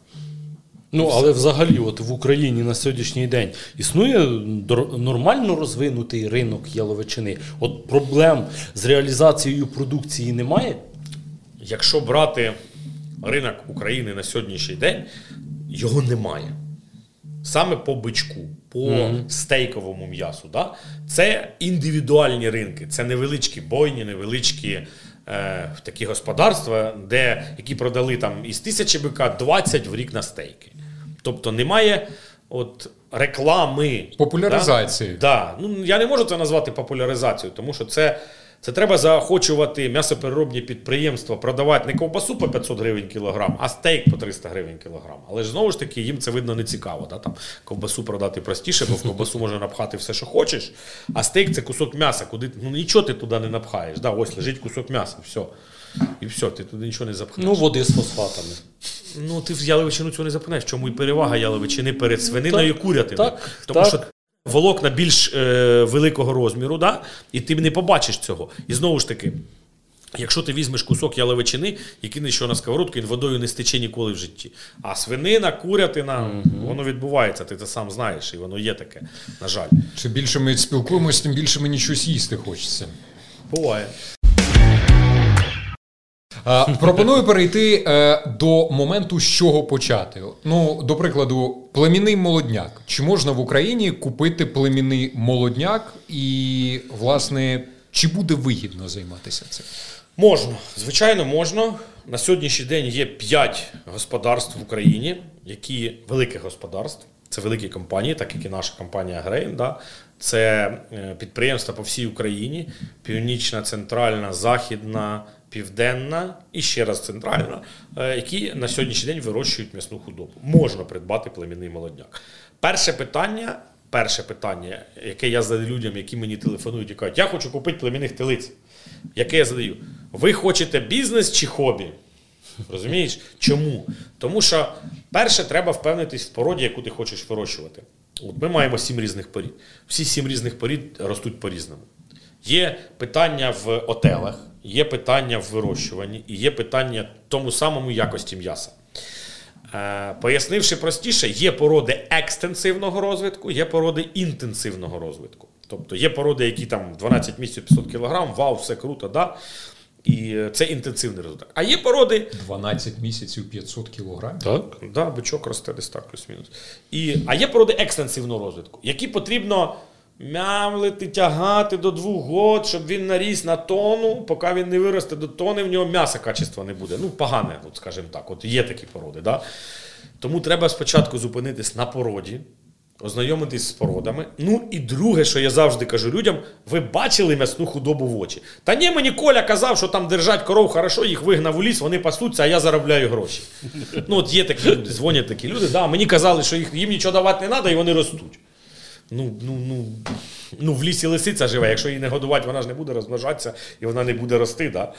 Ну, але взагалі, от в Україні на сьогоднішній день існує нормально розвинутий ринок яловичини. От проблем з реалізацією продукції немає. Якщо брати ринок України на сьогоднішній день, його немає. Саме по бичку, по mm-hmm. стейковому м'ясу. Да? Це індивідуальні ринки, це невеличкі бойні, невеличкі е, такі господарства, де, які продали там із тисячі бика 20 в рік на стейки. Тобто немає от реклами. Популяризації. Да? Да. Ну, Я не можу це назвати популяризацією, тому що це. Це треба заохочувати м'ясопереробні підприємства, продавати не ковбасу по 500 гривень кілограм, а стейк по 300 гривень кілограм. Але ж знову ж таки, їм це видно не цікаво. Да? Там Ковбасу продати простіше, бо в ковбасу можна напхати все, що хочеш. А стейк це кусок м'яса, куди ну нічого ти туди не напхаєш. Да? Ось лежить кусок м'яса, все. І все, ти туди нічого не запхнеш. Ну, води з фосфатами. Ну, ти в яловичину цього не запхнеш. Чому і перевага яловичини перед свининою і курятиною? Так, Тому так. що волокна більш е, великого розміру, да? і ти не побачиш цього. І знову ж таки. Якщо ти візьмеш кусок яловичини і кинеш його на сковородку, він водою не стече ніколи в житті. А свинина, курятина, угу. воно відбувається, ти це сам знаєш, і воно є таке, на жаль. Чим більше ми спілкуємося, тим більше мені щось їсти хочеться. Буває. Пропоную перейти е, до моменту, з чого почати. Ну, до прикладу, племінний молодняк. Чи можна в Україні купити племінний молодняк, і, власне, чи буде вигідно займатися цим? Можна, звичайно, можна. На сьогоднішній день є 5 господарств в Україні, які великих господарств. Це великі компанії, так як і наша компанія Грейн. Да? Це е, підприємства по всій Україні: Північна, Центральна, Західна, Південна і ще раз центральна, е, які на сьогоднішній день вирощують м'ясну худобу. Можна придбати племінний молодняк. Перше питання, перше питання, яке я задаю людям, які мені телефонують і кажуть, я хочу купити племінних телиць. Яке я задаю? Ви хочете бізнес чи хобі? Розумієш? Чому? Тому що перше треба впевнитись в породі, яку ти хочеш вирощувати. От Ми маємо сім різних порід. Всі сім різних порід ростуть по-різному. Є питання в отелах, є питання в вирощуванні і є питання тому самому якості м'яса. Е, пояснивши простіше, є породи екстенсивного розвитку, є породи інтенсивного розвитку. Тобто є породи, які там 12 місяців 500 кг, вау, все круто, да? і це інтенсивний розвиток. А є породи. 12 місяців 500 кілограмів? Так. Да, бичок росте десь так, плюс-мінус. І, А є породи екстенсивного розвитку, які потрібно мямлити, тягати до двох год, щоб він наріс на тону, поки він не виросте до тони, в нього м'яса качества не буде. Ну, погане, от, скажімо так. От є такі породи. Да? Тому треба спочатку зупинитись на породі. Ознайомитись з породами. Ну і друге, що я завжди кажу людям, ви бачили м'ясну худобу в очі. Та ні, мені Коля казав, що там держать коров хорошо, їх вигнав у ліс, вони пасуться, а я заробляю гроші. Ну, от є такі люди, дзвонять такі люди. Да, Мені казали, що їх, їм нічого давати не треба, і вони ростуть. Ну, ну, ну, ну, в лісі лисиця живе, якщо її не годувати, вона ж не буде розмножатися і вона не буде рости. Да?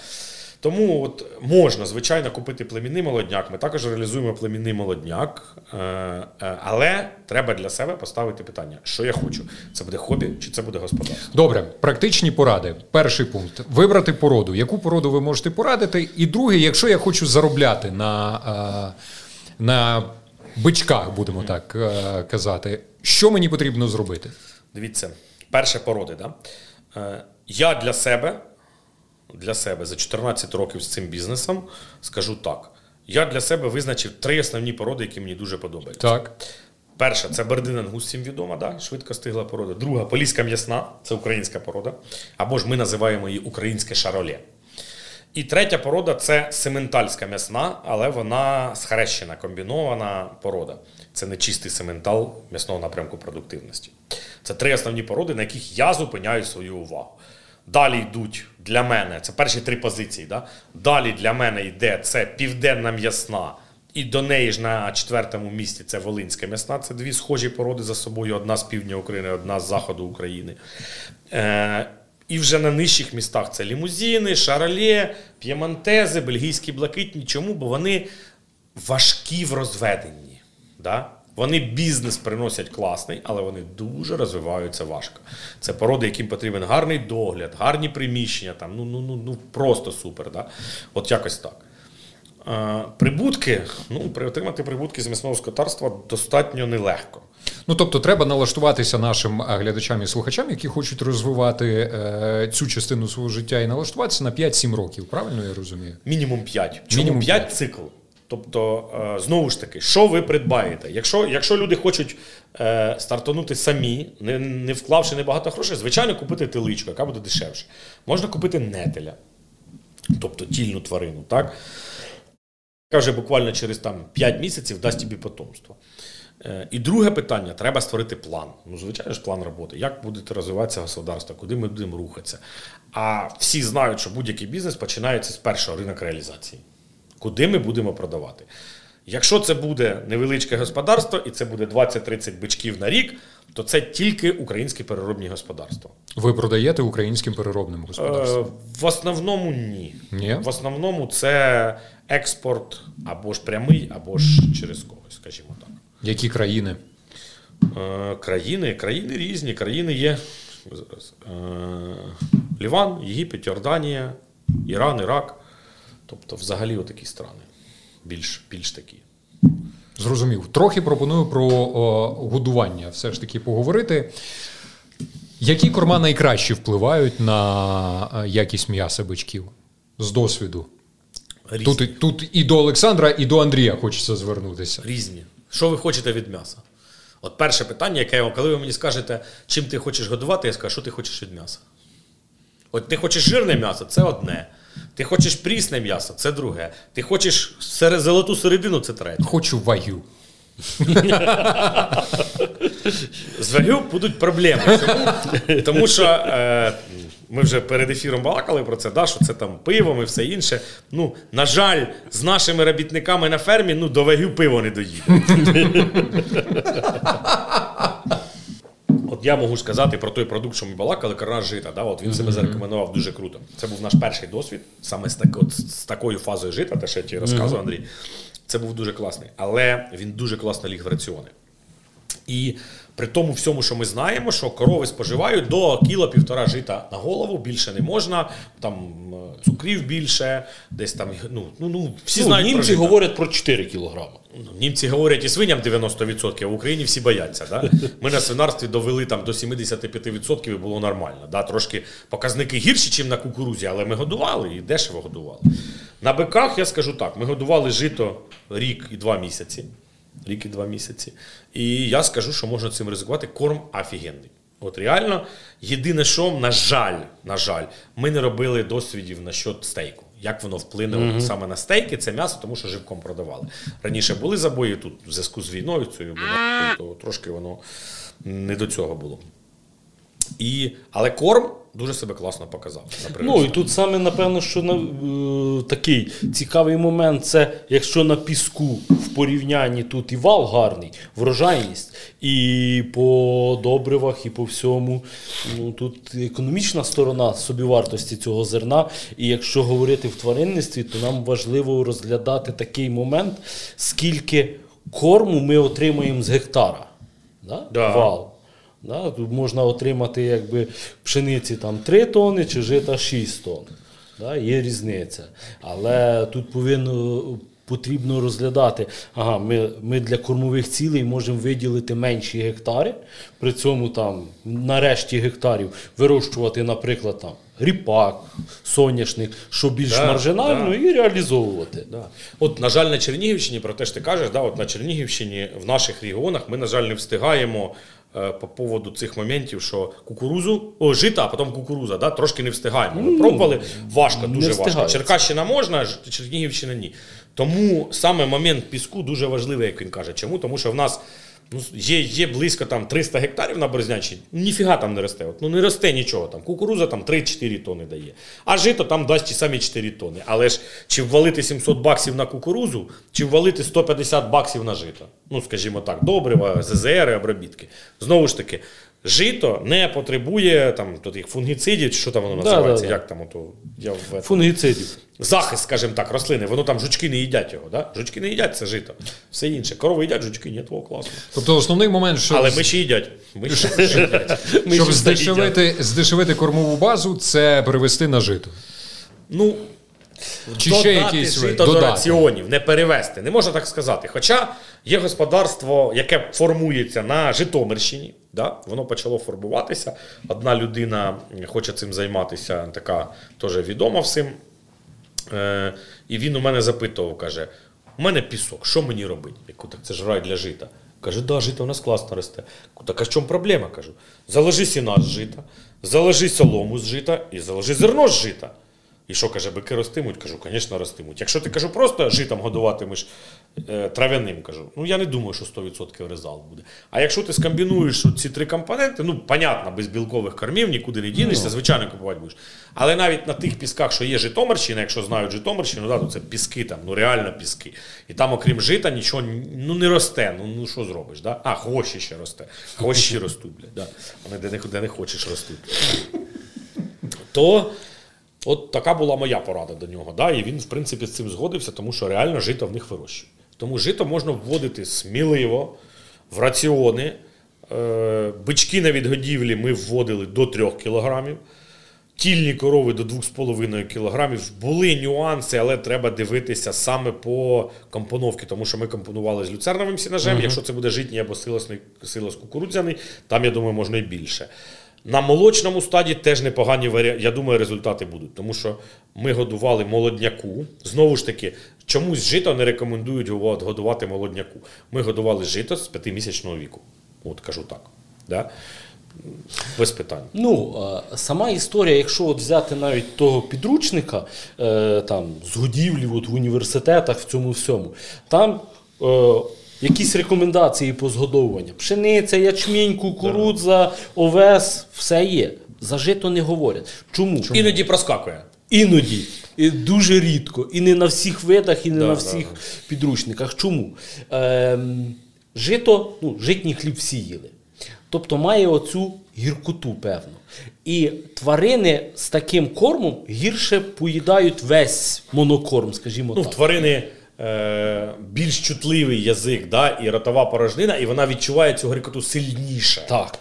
Тому от можна, звичайно, купити племінний молодняк. Ми також реалізуємо племінний молодняк, е, е, але треба для себе поставити питання, що я хочу: це буде хобі чи це буде господарство. Добре, практичні поради. Перший пункт вибрати породу. Яку породу ви можете порадити? І друге, якщо я хочу заробляти на, е, на бичках, будемо так казати, що мені потрібно зробити? Дивіться, перше породи. Да? Я для себе для себе за 14 років з цим бізнесом, скажу так. Я для себе визначив три основні породи, які мені дуже подобаються. Так. Перша це Бердин Ангус, всім відома, да? швидко стигла порода. Друга поліська м'ясна, це українська порода. Або ж ми називаємо її українське шаролє. І третя порода це сементальська м'ясна, але вона схрещена, комбінована порода. Це не чистий сементал м'ясного напрямку продуктивності. Це три основні породи, на яких я зупиняю свою увагу. Далі йдуть для мене, це перші три позиції. Да? Далі для мене йде це південна м'ясна, і до неї ж на четвертому місці це Волинська м'ясна. Це дві схожі породи за собою: одна з півдня України, одна з заходу України. Е, І вже на нижчих містах це лімузіни, шаролє, п'ємонтези, бельгійські блакитні. Чому? Бо вони важкі в розведенні. Да? Вони бізнес приносять класний, але вони дуже розвиваються важко. Це породи, яким потрібен гарний догляд, гарні приміщення. Там, Ну ну, ну, ну просто супер. Да? От якось так. А, прибутки, ну, отримати прибутки з м'ясного скотарства достатньо нелегко. Ну, тобто, треба налаштуватися нашим глядачам і слухачам, які хочуть розвивати е, цю частину свого життя і налаштуватися на 5-7 років. Правильно я розумію? Мінімум 5. Чому Мінімум 5, 5 цикл? Тобто, е, знову ж таки, що ви придбаєте? Якщо якщо люди хочуть е, стартанути самі, не не вклавши небагато грошей, звичайно, купити теличку, яка буде дешевше. Можна купити нетеля, тобто тільну тварину. так? Яка буквально через там, 5 місяців дасть тобі потомство. Е, і друге питання: треба створити план. Ну, звичайно ж, план роботи. Як буде розвиватися господарство, куди ми будемо рухатися? А всі знають, що будь-який бізнес починається з першого ринок реалізації куди ми будемо продавати. Якщо це буде невеличке господарство і це буде 20-30 бичків на рік, то це тільки українські переробні господарства. Ви продаєте українським переробним господарствам? Е, в основному ні. ні. В основному це експорт або ж прямий, або ж через когось, скажімо так. Які країни? Е, країни країни різні. Країни є е, Ліван, Єгипет, Йорданія, Іран, Ірак. Тобто, взагалі, отакі страни. Більш більш такі. Зрозумів. Трохи пропоную про о, годування все ж таки поговорити. Які корма найкраще впливають на якість м'яса бичків з досвіду? Різні. Тут, тут і до Олександра, і до Андрія хочеться звернутися. Різні. Що ви хочете від м'яса? От перше питання, яке я вам, коли ви мені скажете, чим ти хочеш годувати, я скажу, що ти хочеш від м'яса. От ти хочеш жирне м'ясо, це одне. Ти хочеш прісне м'ясо, це друге. Ти хочеш сере- золоту середину, це третє. Хочу вагю. <laughs> З вагю будуть проблеми. Чому? Тому що е, ми вже перед ефіром балакали про це, да, що це там пивом і все інше. Ну, на жаль, з нашими робітниками на фермі ну, до вагю пиво не доїде. <laughs> От я можу сказати про той продукт, що ми балакали, карна жита. Да? От він себе зарекомендував дуже круто. Це був наш перший досвід, саме з, так, от, з такою фазою жита, те, що я тобі розказував, Андрій. Це був дуже класний. Але він дуже класно ліг в раціони. І при тому всьому, що ми знаємо, що корови споживають до кіло півтора жита на голову, більше не можна, там е, цукрів більше, десь там, ну, ну, ну всі Ну, знають про німці жита. говорять про 4 кілограми. Ну, Німці говорять і свиням 90%, а в Україні всі бояться. Да? <laughs> Ми на свинарстві довели там до 75% і було нормально. Да? Трошки показники гірші, ніж на кукурузі, але ми годували і дешево годували. На биках я скажу так: ми годували жито рік і два місяці. Рік і два місяці. І я скажу, що можна цим ризикувати. Корм офігенний. От реально, єдине, що, на жаль, на жаль, ми не робили досвідів насчет стейку. Як воно вплине от саме на стейки, це м'ясо, тому що живком продавали. Раніше були забої тут в зв'язку з війною, цією, то трошки воно не до цього було. І, але корм дуже себе класно показав. на Ну і тут саме напевно, що на, е, такий цікавий момент це якщо на піску в порівнянні тут і вал гарний, врожайність, і по добривах, і по всьому. Ну тут економічна сторона собівартості цього зерна. І якщо говорити в тваринництві, то нам важливо розглядати такий момент, скільки корму ми отримуємо з гектара. Да? Да. Вал. Да, тут можна отримати якби пшениці там 3 тони чи жита 6 тонн. Да, є різниця. Але тут повинно потрібно розглядати. Ага, ми, ми для кормових цілей можемо виділити менші гектари, при цьому там на решті гектарів вирощувати, наприклад, там ріпак, соняшник, що більш Да, маржинально, да. і реалізовувати. Да. От, на жаль, на Чернігівщині, про те, що ти кажеш, да, от на Чернігівщині, в наших регіонах ми, на жаль, не встигаємо по поводу цих моментів, що кукурузу, о, жита, а потім кукуруза, да, трошки не встигаємо. Ми пробували важко, дуже важко. Черкащина можна, Чернігівщина ні. Тому саме момент піску дуже важливий, як він каже. Чому? Тому що в нас. Ну, є, є близько там 300 гектарів на Березняччині, ніфіга там не росте. От, ну не росте нічого там. Кукуруза там 3-4 тони дає. А жито там дасть ті самі 4 тони. Але ж чи ввалити 700 баксів на кукурузу, чи ввалити 150 баксів на жито? Ну, скажімо так, добрива, ЗЗР, обробітки. Знову ж таки, жито не потребує там їх фунгіцидів, чи що там воно Да, називається, да, да. як там ото я в Фунгіцидів. захист, скажімо так, рослини. Воно там жучки не їдять його. Да? Жучки не їдять це жито. Все інше. Корови їдять, жучки ні, того класно. Тобто основний момент, що Але миші їдять. Миші їдять. <laughs> щоб здешевити, здешевити кормову базу, це перевести на жито. Ну, Чи додати ще якісь жито до раціонів, не перевести. Не можна так сказати. Хоча є господарство, яке формується на Житомирщині. Да? Воно почало формуватися. Одна людина хоче цим займатися, така теж відома всім. Е, і він у мене запитував, каже: у мене пісок, що мені робити? Я кажу, так це ж рай для жита. Каже, да, жито у нас класно росте. Так а в чому проблема? кажу. Заложи сіна з жита, заложи солому з жита і заложи зерно з жита. І що каже, бики ростимуть? Кажу, звісно, ростимуть. Якщо ти кажу, просто житом годуватимеш е, трав'яним, кажу, ну я не думаю, що 100% резал буде. А якщо ти скомбінуєш ці три компоненти, ну, понятно, без білкових кормів нікуди не дінешся, звичайно, купувати будеш. Але навіть на тих пісках, що є Житомирщина, якщо знають Житомирщину, да, то це піски там, ну реально піски. І там, окрім жита, нічого ну, не росте. Ну, ну що зробиш? Да? А, хвощі ще росте. Хвощі ростуть, блядь, да. Вони де не, де не хочеш ростуть. То от така була моя порада до нього. Да? І він, в принципі, з цим згодився, тому що реально жито в них вирощує. Тому жито можна вводити сміливо в раціони. Е, бички на відгодівлі ми вводили до 3 кілограмів. Тільні корови до 2,5 кілограмів. Були нюанси, але треба дивитися саме по компоновці, тому що ми компонували з люцерновим сінажем. Якщо це буде житній або силосний, силос кукурудзяний, там, я думаю, можна і більше. На молочному стаді теж непогані варіанти. Я думаю, результати будуть. Тому що ми годували молодняку. Знову ж таки, чомусь жито не рекомендують годувати молодняку. Ми годували жито з п'ятимісячного віку. От кажу так. Да? Без питань. Ну, сама історія, якщо от взяти навіть того підручника е, там, з годівлі от в університетах, в цьому всьому, там е, якісь рекомендації по згодовуванню. Пшениця, ячмінь, кукурудза, овес, все є. За жито не говорять. Чому? Іноді проскакує. Іноді. І дуже рідко. І не на всіх видах, і не Да, на да, всіх підручниках. Чому? Ем, жито, ну, житній хліб всі їли. Тобто має оцю гіркоту, певно. І тварини з таким кормом гірше поїдають весь монокорм, скажімо Ну, так. тварини е, більш чутливий язик, да, і ротова порожнина, і вона відчуває цю грикоту сильніше. Так.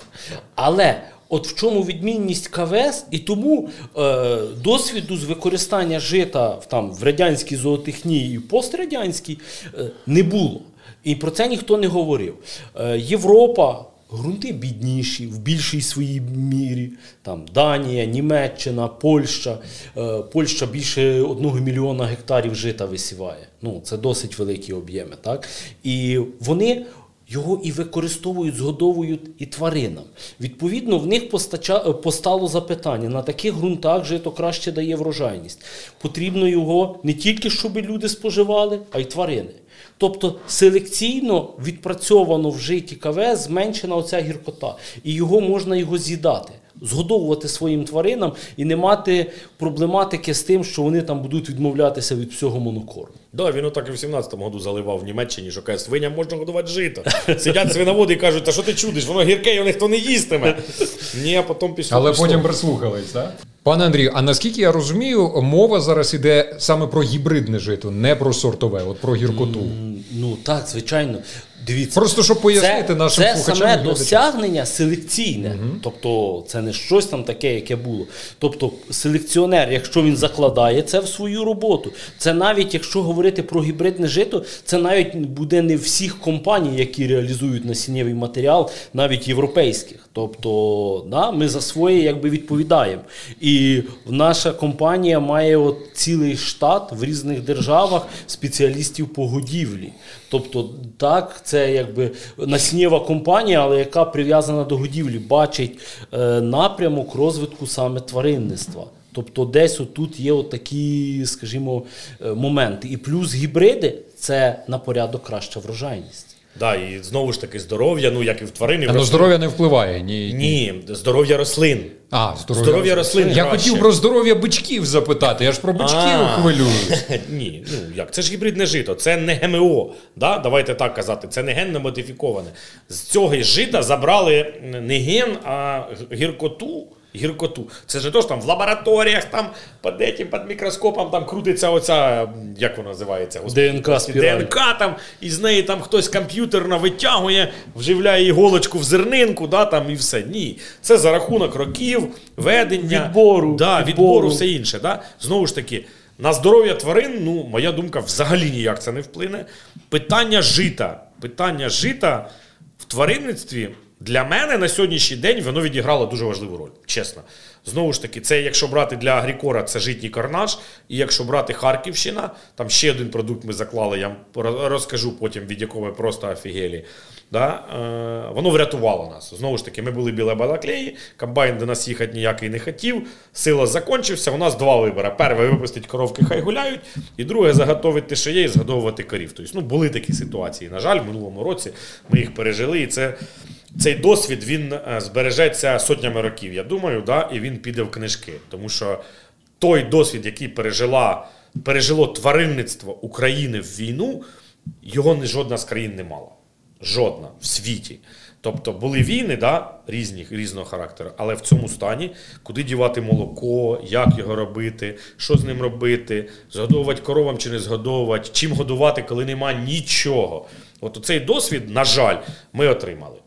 Але от в чому відмінність КВС, і тому е, досвіду з використання жита в, там, в радянській зоотехнії і в пострадянській е, не було. І про це ніхто не говорив. Е, Європа. Грунти бідніші в більшій своїй мірі. Там Данія, Німеччина, Польща. Е, Польща більше одного мільйона гектарів жита висіває. Ну, це досить великі об'єми. Так? І вони його і використовують, згодовують і тваринам. Відповідно, в них постача... е, постало запитання: на таких ґрунтах жито краще дає врожайність. Потрібно його не тільки щоб люди споживали, а й тварини. Тобто селекційно відпрацьовано в житті каве зменшена оця гіркота, і його можна його з'їдати. Згодовувати своїм тваринам і не мати проблематики з тим, що вони там будуть відмовлятися від всього монокорму. Да, він отак і в 17-му году заливав в Німеччині, що каже, свиням можна годувати жито. Сидять свиноводи і кажуть, та що ти чудиш, воно гірке, його ніхто не їстиме. Ні, а потім пішло. Але пішло. потім прислухались, так? Пане Андрію, а наскільки я розумію, мова зараз іде саме про гібридне жито, не про сортове, от про гіркоту. М, Ну так, звичайно. Дивіться. Просто щоб пояснити це, нашим це слухачам. і саме досягнення селекційне. Тобто це не щось там таке, яке було. Тобто, селекціонер, якщо він закладає це в свою роботу, це навіть якщо говорити про гібридне жито, це навіть буде не всіх компаній, які реалізують насіннєвий матеріал, навіть європейських. Тобто, да, ми за своє якби відповідаємо. І наша компанія має от цілий штат в різних державах спеціалістів по годівлі. Тобто, так, це якби наснєва компанія, але яка прив'язана до годівлі, бачить е, напрямок розвитку саме тваринництва. Тобто, десь отут є такі, скажімо, е, моменти. І плюс гібриди це на порядок краща врожайність. Да, і знову ж таки здоров'я, ну як і в тварини. А, ну, здоров'я не впливає. Ні. Ні, здоров'я рослин. А, здоров'я, Здоров'я рослин Я краще. хотів про здоров'я бичків запитати, я ж про бичків хвилюю. <laughs> Ні, ну як це ж гібридне жито, це не ГМО. Да? Давайте так казати, це не генно модифіковане. З цього жита забрали не ген, а гіркоту. Гіркоту. Це ж не то, що там в лабораторіях, там під, этим, під мікроскопом там крутиться оця, як вона називається? Господи, ДНК спіраль. ДНК там, і з неї там хтось комп'ютерно витягує, вживляє іголочку в зернинку, да, там, і все. Ні. Це за рахунок років, ведення, Відбору, да, відбору, відбору. все інше. Да? Знову ж таки, на здоров'я тварин, ну, моя думка, взагалі ніяк це не вплине. Питання жита. Питання жита в тваринництві для мене на сьогоднішній день воно відіграло дуже важливу роль, чесно. Знову ж таки, це якщо брати для Агрікора, це житній карнаж. І якщо брати Харківщина, там ще один продукт ми заклали, я вам розкажу потім, від якого ми просто офігелі. Да? Е, воно врятувало нас. Знову ж таки, ми були біля Балаклеї, комбайн до нас їхати ніякий не хотів, сила закінчився. У нас два вибори. Перше випустити коровки, хай гуляють, і друге заготовити те, що є, і згодовувати корів. Тобто, ну, були такі ситуації. На жаль, в минулому році ми їх пережили, і це. Цей досвід він е, збережеться сотнями років, я думаю, да, і він піде в книжки. Тому що той досвід, який пережила, пережило тваринництво України в війну, його жодна з країн не мала. Жодна в світі. Тобто були війни да, різні, різного характеру, але в цьому стані, куди дівати молоко, як його робити, що з ним робити, згодовувати коровам чи не згодовувати, чим годувати, коли нема нічого. От цей досвід, на жаль, ми отримали.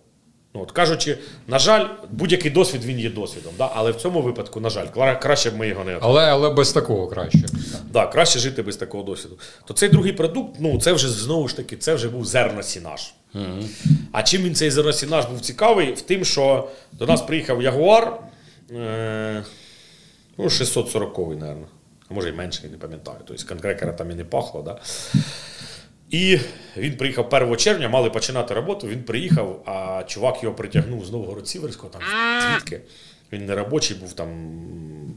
Ну, от кажучи, на жаль, будь-який досвід він є досвідом, да? але в цьому випадку, на жаль, краще б ми його не отримали. Але, але без такого краще. Да, краще жити без такого досвіду. То цей другий продукт, ну це вже знову ж таки, це вже був зерносінаж. А чим він цей зерносінаж був цікавий? В тим, що до нас приїхав Ягуар, Е, ну, 640 мабуть. А може і менше, я не пам'ятаю. Тобто конкрекера там і не пахло. Да? І він приїхав 1 червня, мали починати роботу. Він приїхав, а чувак його притягнув з Новгород Сіверського, там звідки. Він не робочий був, там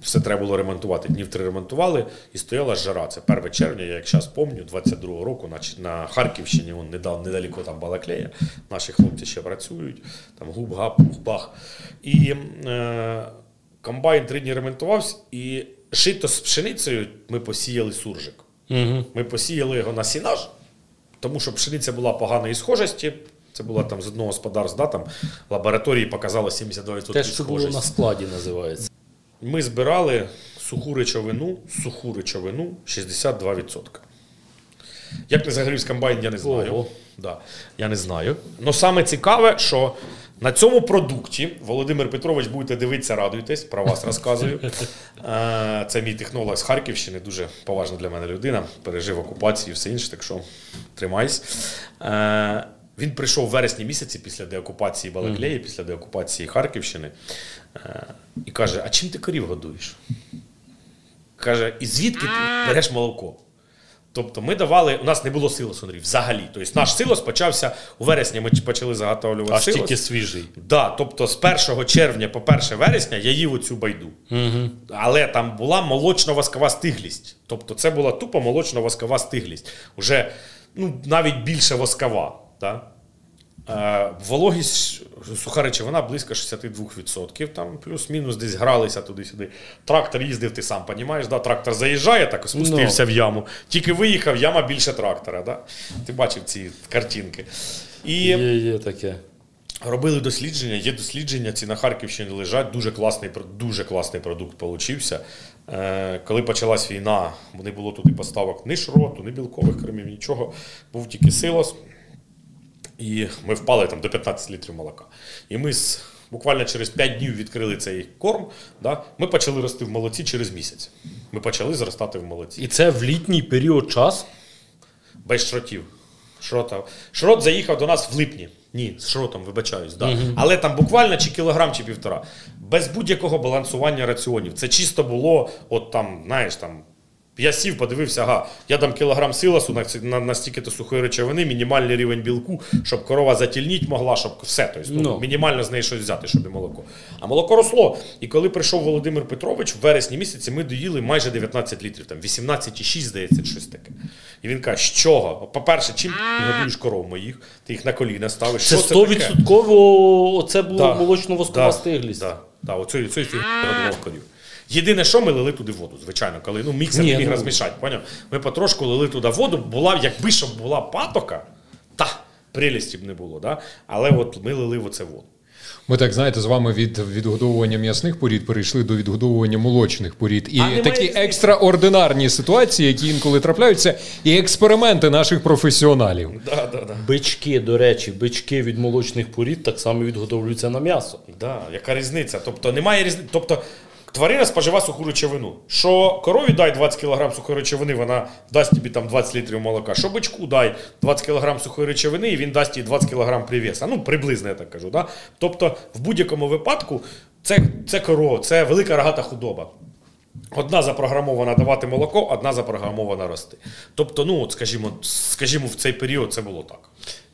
все треба було ремонтувати. Днів три ремонтували і стояла жара. Це 1 червня, я як зараз пам'ятаю, 22-го року на, на Харківщині, недав, недалеко там Балаклея. Наші хлопці ще працюють, там губ, гап, бах. І е, комбайн три дні ремонтувався, і жито з пшеницею ми посіяли суржик. Угу. Ми посіяли його на сінаж, тому що пшениця була поганої схожості. Це була там з одного господарства, да, там лабораторії показало 72% Те, що було на складі, називається. Ми збирали суху речовину, суху речовину 62%. Як не загорівся комбайн, я не знаю. Ого. Да, я не знаю. Но саме цікаве, що на цьому продукті Володимир Петрович, будете дивитися, радуйтесь, про вас розказую. <laughs> Е, Це мій технолог з Харківщини, дуже поважна для мене людина. Пережив окупацію і все інше, так що тримайся. Він прийшов в вересні місяці після деокупації Балаклеї, після деокупації Харківщини, е, і каже: А чим ти корів годуєш? Каже, і звідки ти береш молоко? Тобто ми давали, у нас не було силосу Андрій, взагалі. Тобто наш силос почався у вересні, ми почали заготовлювати Аж силос. тільки свіжий. Да, тобто з 1 червня по 1 вересня я їв оцю байду. Угу. Але там була молочно-воскова стиглість. Тобто це була тупо молочно-воскова стиглість. Уже ну, навіть більше воскова. Да? Е, вологість суха речовина близько 62%, там плюс-мінус десь гралися туди-сюди. Трактор їздив, ти сам розумієш, да? трактор заїжджає, так спустився в яму. Тільки виїхав, яма більше трактора. Да? Ти бачив ці картинки. І Є, є таке. Робили дослідження, є дослідження, ці на Харківщині лежать. Дуже класний, дуже класний продукт получився. Е, коли почалась війна, не було туди поставок ні шроту, ні білкових кормів, нічого. Був тільки силос. І ми впали там до 15 літрів молока. І ми з, буквально через 5 днів відкрили цей корм. Да? Ми почали рости в молоці через місяць. Ми почали зростати в молоці. І це в літній період часу. Без шротів. Шрота. Шрот заїхав до нас в липні. Ні, з шротом, вибачаюсь. Да. Але там буквально чи кілограм, чи півтора. Без будь-якого балансування раціонів. Це чисто було, от там, знаєш, там. Я сів, подивився, ага, я дам кілограм силосу на, на, на стільки-то сухої речовини, мінімальний рівень білку, щоб корова затільніть могла, щоб все. Тобто, ну, Ну. мінімально з неї щось взяти, щоб і молоко. А молоко росло. І коли прийшов Володимир Петрович, в вересні місяці ми доїли майже 19 літрів, там 18,6, здається, щось таке. І він каже, з чого? По-перше, чим ти годуєш коров моїх? Ти їх на коліна ставиш. Це Що таке? 100% оце була Да. молочно-воскова Да, стиглість. Да, да, оцю, оцю. Єдине, що ми лили туди воду, звичайно, коли ну, міксер не міг ну- розмішати, поняв? Ми потрошку лили туди воду, була, якби щоб була патока, та прелісті б не було, да? але от ми лили в оце воду. Ми так знаєте, з вами від відгодовування м'ясних порід перейшли до відгодовування молочних порід. І А такі екстраординарні ситуації, які інколи трапляються, і експерименти наших професіоналів. Да, да, да. Бички, до речі, бички від молочних порід так само відгодовлюються на м'ясо. Да, яка різниця? Тобто немає різниці. Тобто тварина споживає суху речовину. Що корові дай 20 кг сухої речовини, вона дасть тобі там 20 літрів молока. Що бичку дай 20 кг сухої речовини, і він дасть їй 20 кг привіса. Ну, приблизно я так кажу. Да? Тобто, в будь-якому випадку це, це корова, це велика рогата худоба. Одна запрограмована давати молоко, одна запрограмована рости. Тобто, ну, от, скажімо, скажімо, в цей період це було так.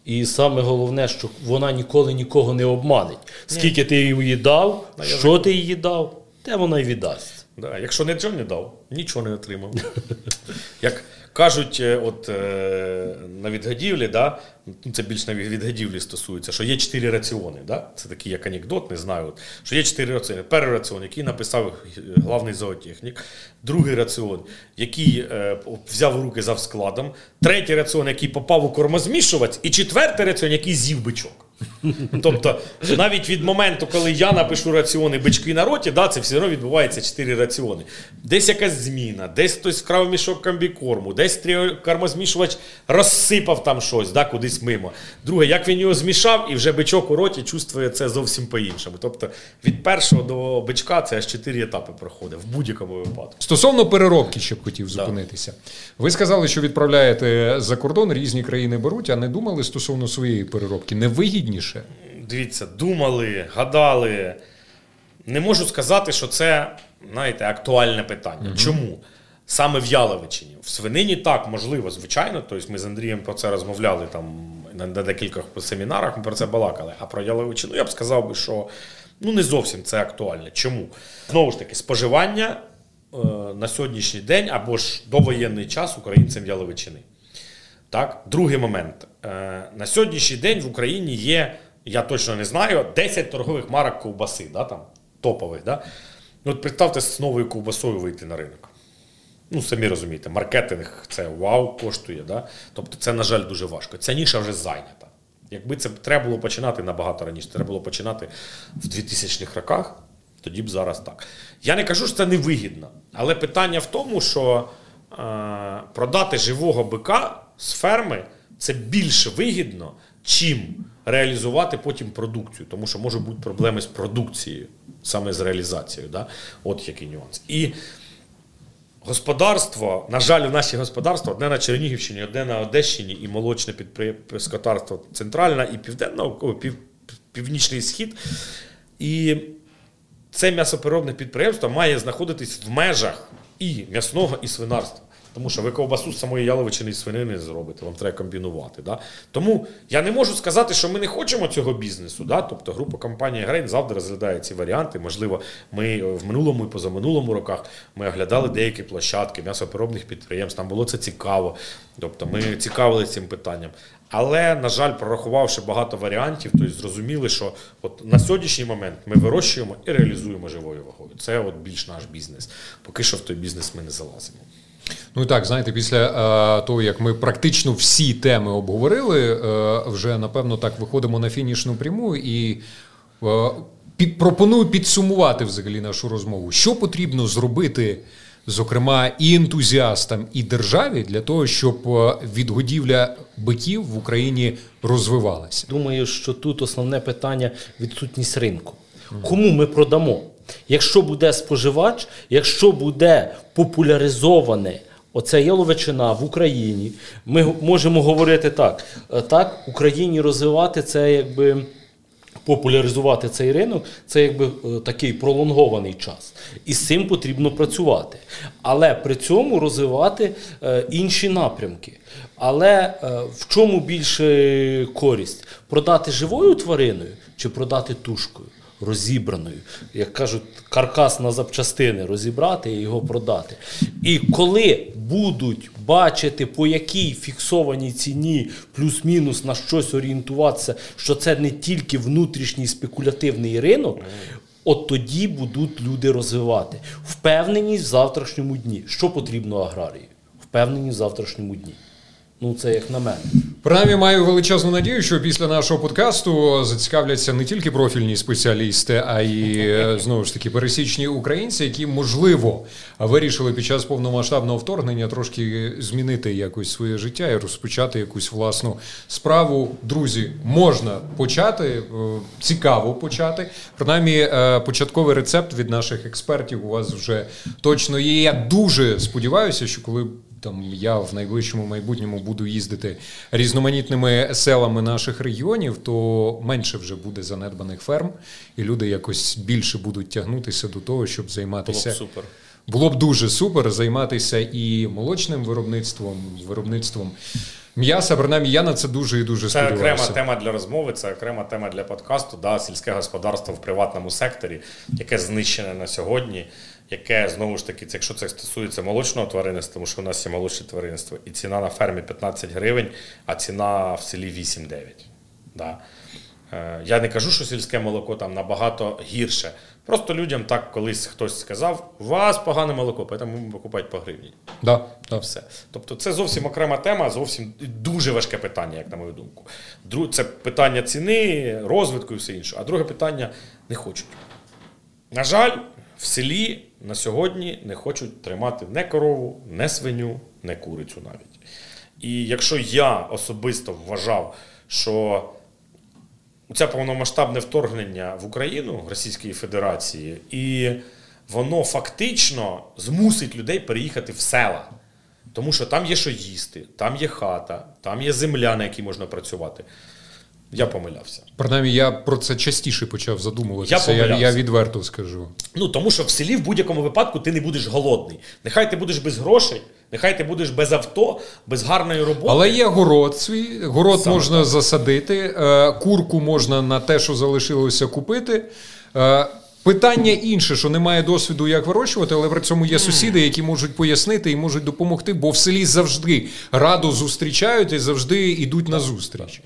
І саме головне, що вона ніколи нікого не обманить. Скільки ти її дав, що ти її дав, те вона й віддасть. Да, якщо не Джон не дав, нічого не отримав. <laughs> Як кажуть, е, от е, на відгодівлі, да, ну, це більш на відгодівлі стосується, що є чотири раціони. Да? Це такий як анекдот, не знаю. От, що є чотири раціони. Перший раціон, який написав е, главний зоотехнік, другий раціон, який е, взяв у руки за складом, третій раціон, який попав у кормозмішувач, і четвертий раціон, який з'їв бичок. <laughs> Тобто, навіть від моменту, коли я напишу раціони бички на роті, да, це все одно відбувається 4 раціони. Десь якась зміна, десь хтось вкрав мішок комбікорму, десь кормозмішувач розсипав там щось, да, кудись мимо. Друге, як він його змішав, і вже бичок у роті чувствує це зовсім по-іншому. Тобто від першого до бичка це аж 4 етапи проходить в будь-якому випадку. Стосовно переробки, ще б хотів зупинитися. Ви сказали, що відправляєте за кордон, різні країни беруть, а не думали стосовно своєї переробки. Не вигідніше? Дивіться, думали, гадали. не можу сказати, що це, знаєте, актуальне питання. Чому? Саме в Яловичині. В свинині так, можливо, звичайно. Тобто ми з Андрієм про це розмовляли там на, на декількох семінарах, ми про це балакали. А про Яловичину я б сказав би, що ну не зовсім це актуальне. Чому? Знову ж таки, споживання е, на сьогоднішній день або ж довоєнний час українцям Яловичини. Так? Другий момент. Е, на сьогоднішній день в Україні є, я точно не знаю, 10 торгових марок ковбаси, да, там, топових. Да? Ну, От представте з новою ковбасою вийти на ринок. Ну, самі розумієте, маркетинг це вау коштує. Да? Тобто це, на жаль, дуже важко. Ця ніша вже зайнята. Якби це треба було починати набагато раніше, треба було починати в 2000-х роках, тоді б зараз так. Я не кажу, що це невигідно, але питання в тому, що е, продати живого бика з ферми це більш вигідно, чим реалізувати потім продукцію, тому що можуть бути проблеми з продукцією, саме з реалізацією. Да? От який нюанс. І Господарство, на жаль, у наші господарства одне на Чернігівщині, одне на Одещині і молочне підприємство центральна і південна, о, пів, північний схід. І це м'ясопереробне підприємство має знаходитись в межах і м'ясного, і свинарства. Тому що ви ковбасу з самої яловичини і свинини зробите, вам треба комбінувати. Да? Тому я не можу сказати, що ми не хочемо цього бізнесу. Да? Тобто група компанії Грейн завжди розглядає ці варіанти. Можливо, ми в минулому і позаминулому роках ми оглядали деякі площадки м'ясопереробних підприємств. Там було це цікаво. Тобто ми цікавилися цим питанням. Але, на жаль, прорахувавши багато варіантів, тобто зрозуміли, що от на сьогоднішній момент ми вирощуємо і реалізуємо живою вагою. Це от більш наш бізнес. Поки що в той бізнес ми не залазимо. Ну так, знаєте, після е, того, як ми практично всі теми обговорили, е, вже напевно так виходимо на фінішну пряму і е, під, пропоную підсумувати взагалі нашу розмову. Що потрібно зробити, зокрема, і ентузіастам, і державі для того, щоб відгодівля биків в Україні розвивалася? Думаю, що тут основне питання відсутність ринку. Кому ми продамо? Якщо буде споживач, якщо буде популяризоване оця яловичина в Україні, ми можемо говорити так: е, так, Україні розвивати це якби. Популяризувати цей ринок це якби е, такий пролонгований час, і з цим потрібно працювати, але при цьому розвивати е, інші напрямки. Але в чому більше користь? Продати живою твариною чи продати тушкою? Розібраною, як кажуть, каркас на запчастини розібрати і його продати. І коли будуть бачити, по якій фіксованій ціні, плюс-мінус на щось орієнтуватися, що це не тільки внутрішній спекулятивний ринок. От тоді будуть люди розвивати впевненість в завтрашньому дні. Що потрібно аграрії? Впевненість в завтрашньому дні. Ну, це як на мене. Принаймні, маю величезну надію, що після нашого подкасту зацікавляться не тільки профільні спеціалісти, а й е, знову ж таки пересічні українці, які можливо вирішили під час повномасштабного вторгнення трошки змінити якось своє життя і розпочати якусь власну справу. Друзі, можна почати е, цікаво почати. Принаймні, е, початковий рецепт від наших експертів у вас вже точно є. Я дуже сподіваюся, що коли там я в найближчому майбутньому буду їздити різноманітними селами наших регіонів, то менше вже буде занедбаних ферм, і люди якось більше будуть тягнутися до того, щоб займатися. Було б супер. Було б дуже супер займатися і молочним виробництвом, виробництвом м'яса. Принаймні, я на це дуже і дуже сподіваюся. Це окрема тема для розмови, це окрема тема для подкасту. Да, Сільське господарство в приватному секторі, яке знищене на сьогодні яке знову ж таки, якщо це стосується молочного тваринництва, тому що у нас є молочне тваринництво, і ціна на фермі 15 гривень, а ціна в селі 8-9. Да. Е, я не кажу, що сільське молоко там набагато гірше. Просто людям так колись хтось сказав, у вас погане молоко, тому ми покупають по гривні. Да, да. Все. Тобто це зовсім окрема тема, зовсім дуже важке питання, як на мою думку. Це питання ціни, розвитку і все інше. А друге питання не хочуть. На жаль, в селі на сьогодні не хочуть тримати не корову, не свиню, не курицю навіть. І якщо я особисто вважав, що це повномасштабне вторгнення в Україну Російської Федерації, і воно фактично змусить людей переїхати в села. Тому що там є що їсти, там є хата, там є земля, на якій можна працювати. Я помилявся. Принаймні, я про це частіше почав задумуватися. Я Я, я, відверто скажу. Ну тому що в селі в будь-якому випадку ти не будеш голодний. Нехай ти будеш без грошей, нехай ти будеш без авто, без гарної роботи. Але є город свій, город Саме можна засадити, е, курку можна на те, що залишилося купити. Е, Питання інше, що немає досвіду, як вирощувати, але при цьому є сусіди, які можуть пояснити і можуть допомогти, бо в селі завжди радо зустрічають і завжди йдуть на зустріч.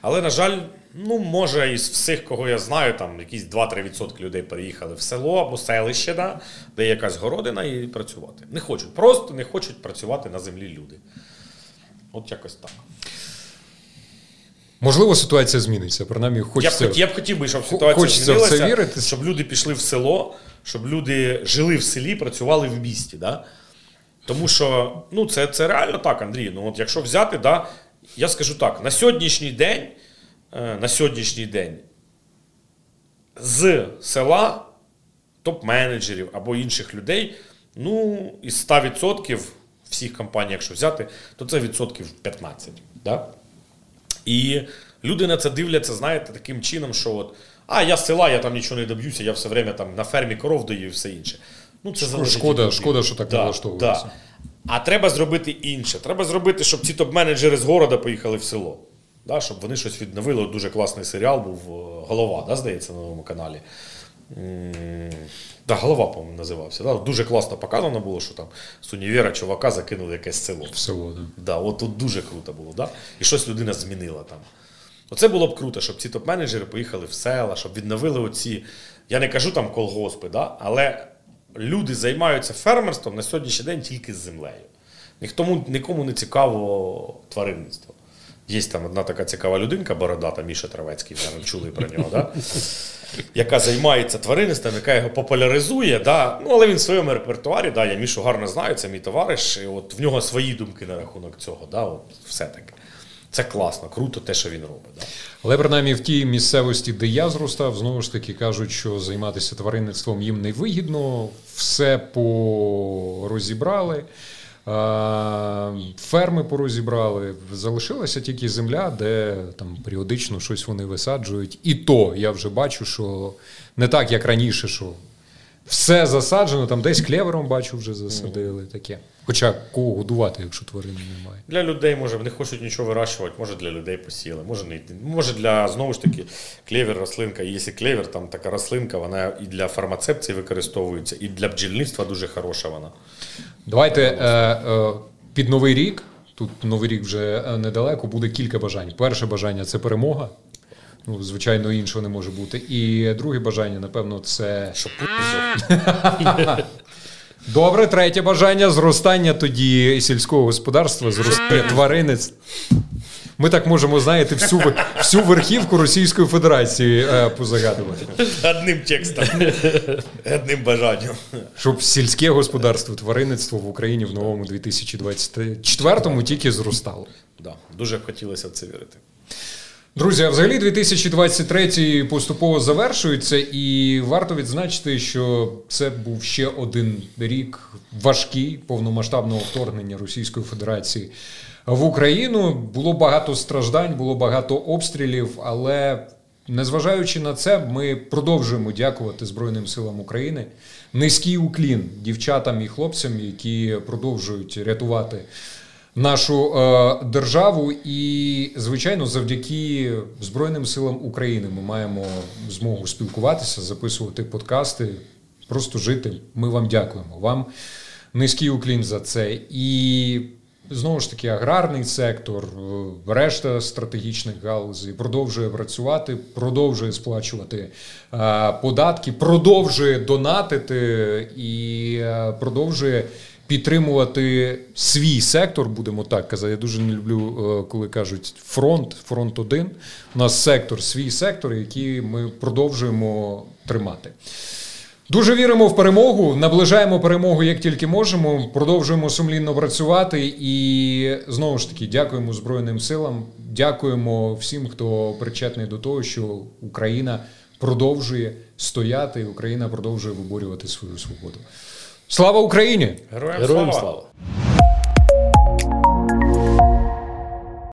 Але, на жаль, ну може із всіх, кого я знаю, там якісь 2-3% людей переїхали в село або селище, да, де є якась городина і працювати. Не хочуть, просто не хочуть працювати на землі люди. От якось так. Можливо, ситуація зміниться. Принаймні, Я б, хочеться. я б хотів би, щоб ситуація хочеться в це змінилася, вірити. щоб люди пішли в село, щоб люди жили в селі, працювали в місті. Да? Тому що ну, це, це реально так, Андрій. Ну, от якщо взяти, да, я скажу так: на сьогоднішній день, сьогоднішній день з села топ-менеджерів або інших людей, ну, із 100% всіх компаній, якщо взяти, то це відсотків 15. Да? І люди на це дивляться, знаєте, таким чином, що от, а я з села, я там нічого не доб'юся, я все время там на фермі коров даю і все інше. Ну, це від шкода- шкода, що так налаштовується. А треба зробити інше. Треба зробити, щоб ці топ-менеджери з города поїхали в село. Да, щоб вони щось відновили. Дуже класний серіал був е, Голова, да, здається, на новому каналі. Да, голова, по-моєму, називався. Да? Дуже класно показано було, що там з універа чувака закинули якесь село. В село, да. Да, от тут дуже круто було, да? І щось людина змінила там. Оце було б круто, щоб ці топ-менеджери поїхали в села, щоб відновили оці. Я не кажу там колгоспи, да? але люди займаються фермерством на сьогоднішній день тільки з землею. Ніхто, нікому не цікаво тваринництво. Є там одна така цікава людинка, бородата Міша Травецький, наверное, чули про нього, да? яка займається тваринництвом, яка його популяризує. Да? Ну, але він в своєму репертуарі, да, я Мішу гарно знаю, це мій товариш, і от в нього свої думки на рахунок цього. Да? От все-таки. Це класно, круто те, що він робить. Да? Але принаймні в тій місцевості, де я зростав, знову ж таки кажуть, що займатися тваринництвом їм не вигідно, все порозібрали. Ферми порозібрали, залишилася тільки земля, де там періодично щось вони висаджують. І то я вже бачу, що не так, як раніше, що все засаджено, там десь клевером бачу, вже засадили таке. Хоча кого годувати, якщо тварин немає. Для людей, може, не хочуть нічого вирощувати, може для людей посіяли, може не може для знову ж таки клевер, рослинка. І якщо клевер, там така рослинка, вона і для фармації використовується, і для бджільництва дуже хороша вона. Давайте е, е, під новий рік. Тут новий рік вже е, недалеко, буде кілька бажань. Перше бажання це перемога. Ну, звичайно, іншого не може бути. І друге бажання, напевно, це <laughs> добре. Третє бажання зростання тоді сільського господарства, зростання тваринництва. Ми так можемо, знаєте, всю, всю верхівку Російської Федерації е, позагадувати. одним текстом, одним бажанням. Щоб сільське господарство, тваринництво в Україні в новому 2024-му тільки зростало. Да, дуже б хотілося в це вірити. Друзі, а взагалі 2023 поступово завершується, і варто відзначити, що це був ще один рік важкий повномасштабного вторгнення Російської Федерації в Україну. Було багато страждань, було багато обстрілів, але незважаючи на це, ми продовжуємо дякувати Збройним силам України. Низький уклін дівчатам і хлопцям, які продовжують рятувати нашу е, державу. І, звичайно, завдяки Збройним силам України ми маємо змогу спілкуватися, записувати подкасти, просто жити. Ми вам дякуємо. Вам низький уклін за це. І знову ж таки, аграрний сектор, е, решта стратегічних галузей продовжує працювати, продовжує сплачувати е, податки, продовжує донатити і е, продовжує підтримувати свій сектор, будемо так казати. Я дуже не люблю, е, коли кажуть фронт, фронт один. У нас сектор, свій сектор, який ми продовжуємо тримати. Дуже віримо в перемогу, наближаємо перемогу як тільки можемо. Продовжуємо сумлінно працювати і знову ж таки дякуємо Збройним силам. Дякуємо всім, хто причетний до того, що Україна продовжує стояти, Україна продовжує виборювати свою свободу. Слава Україні! Героям героям слава!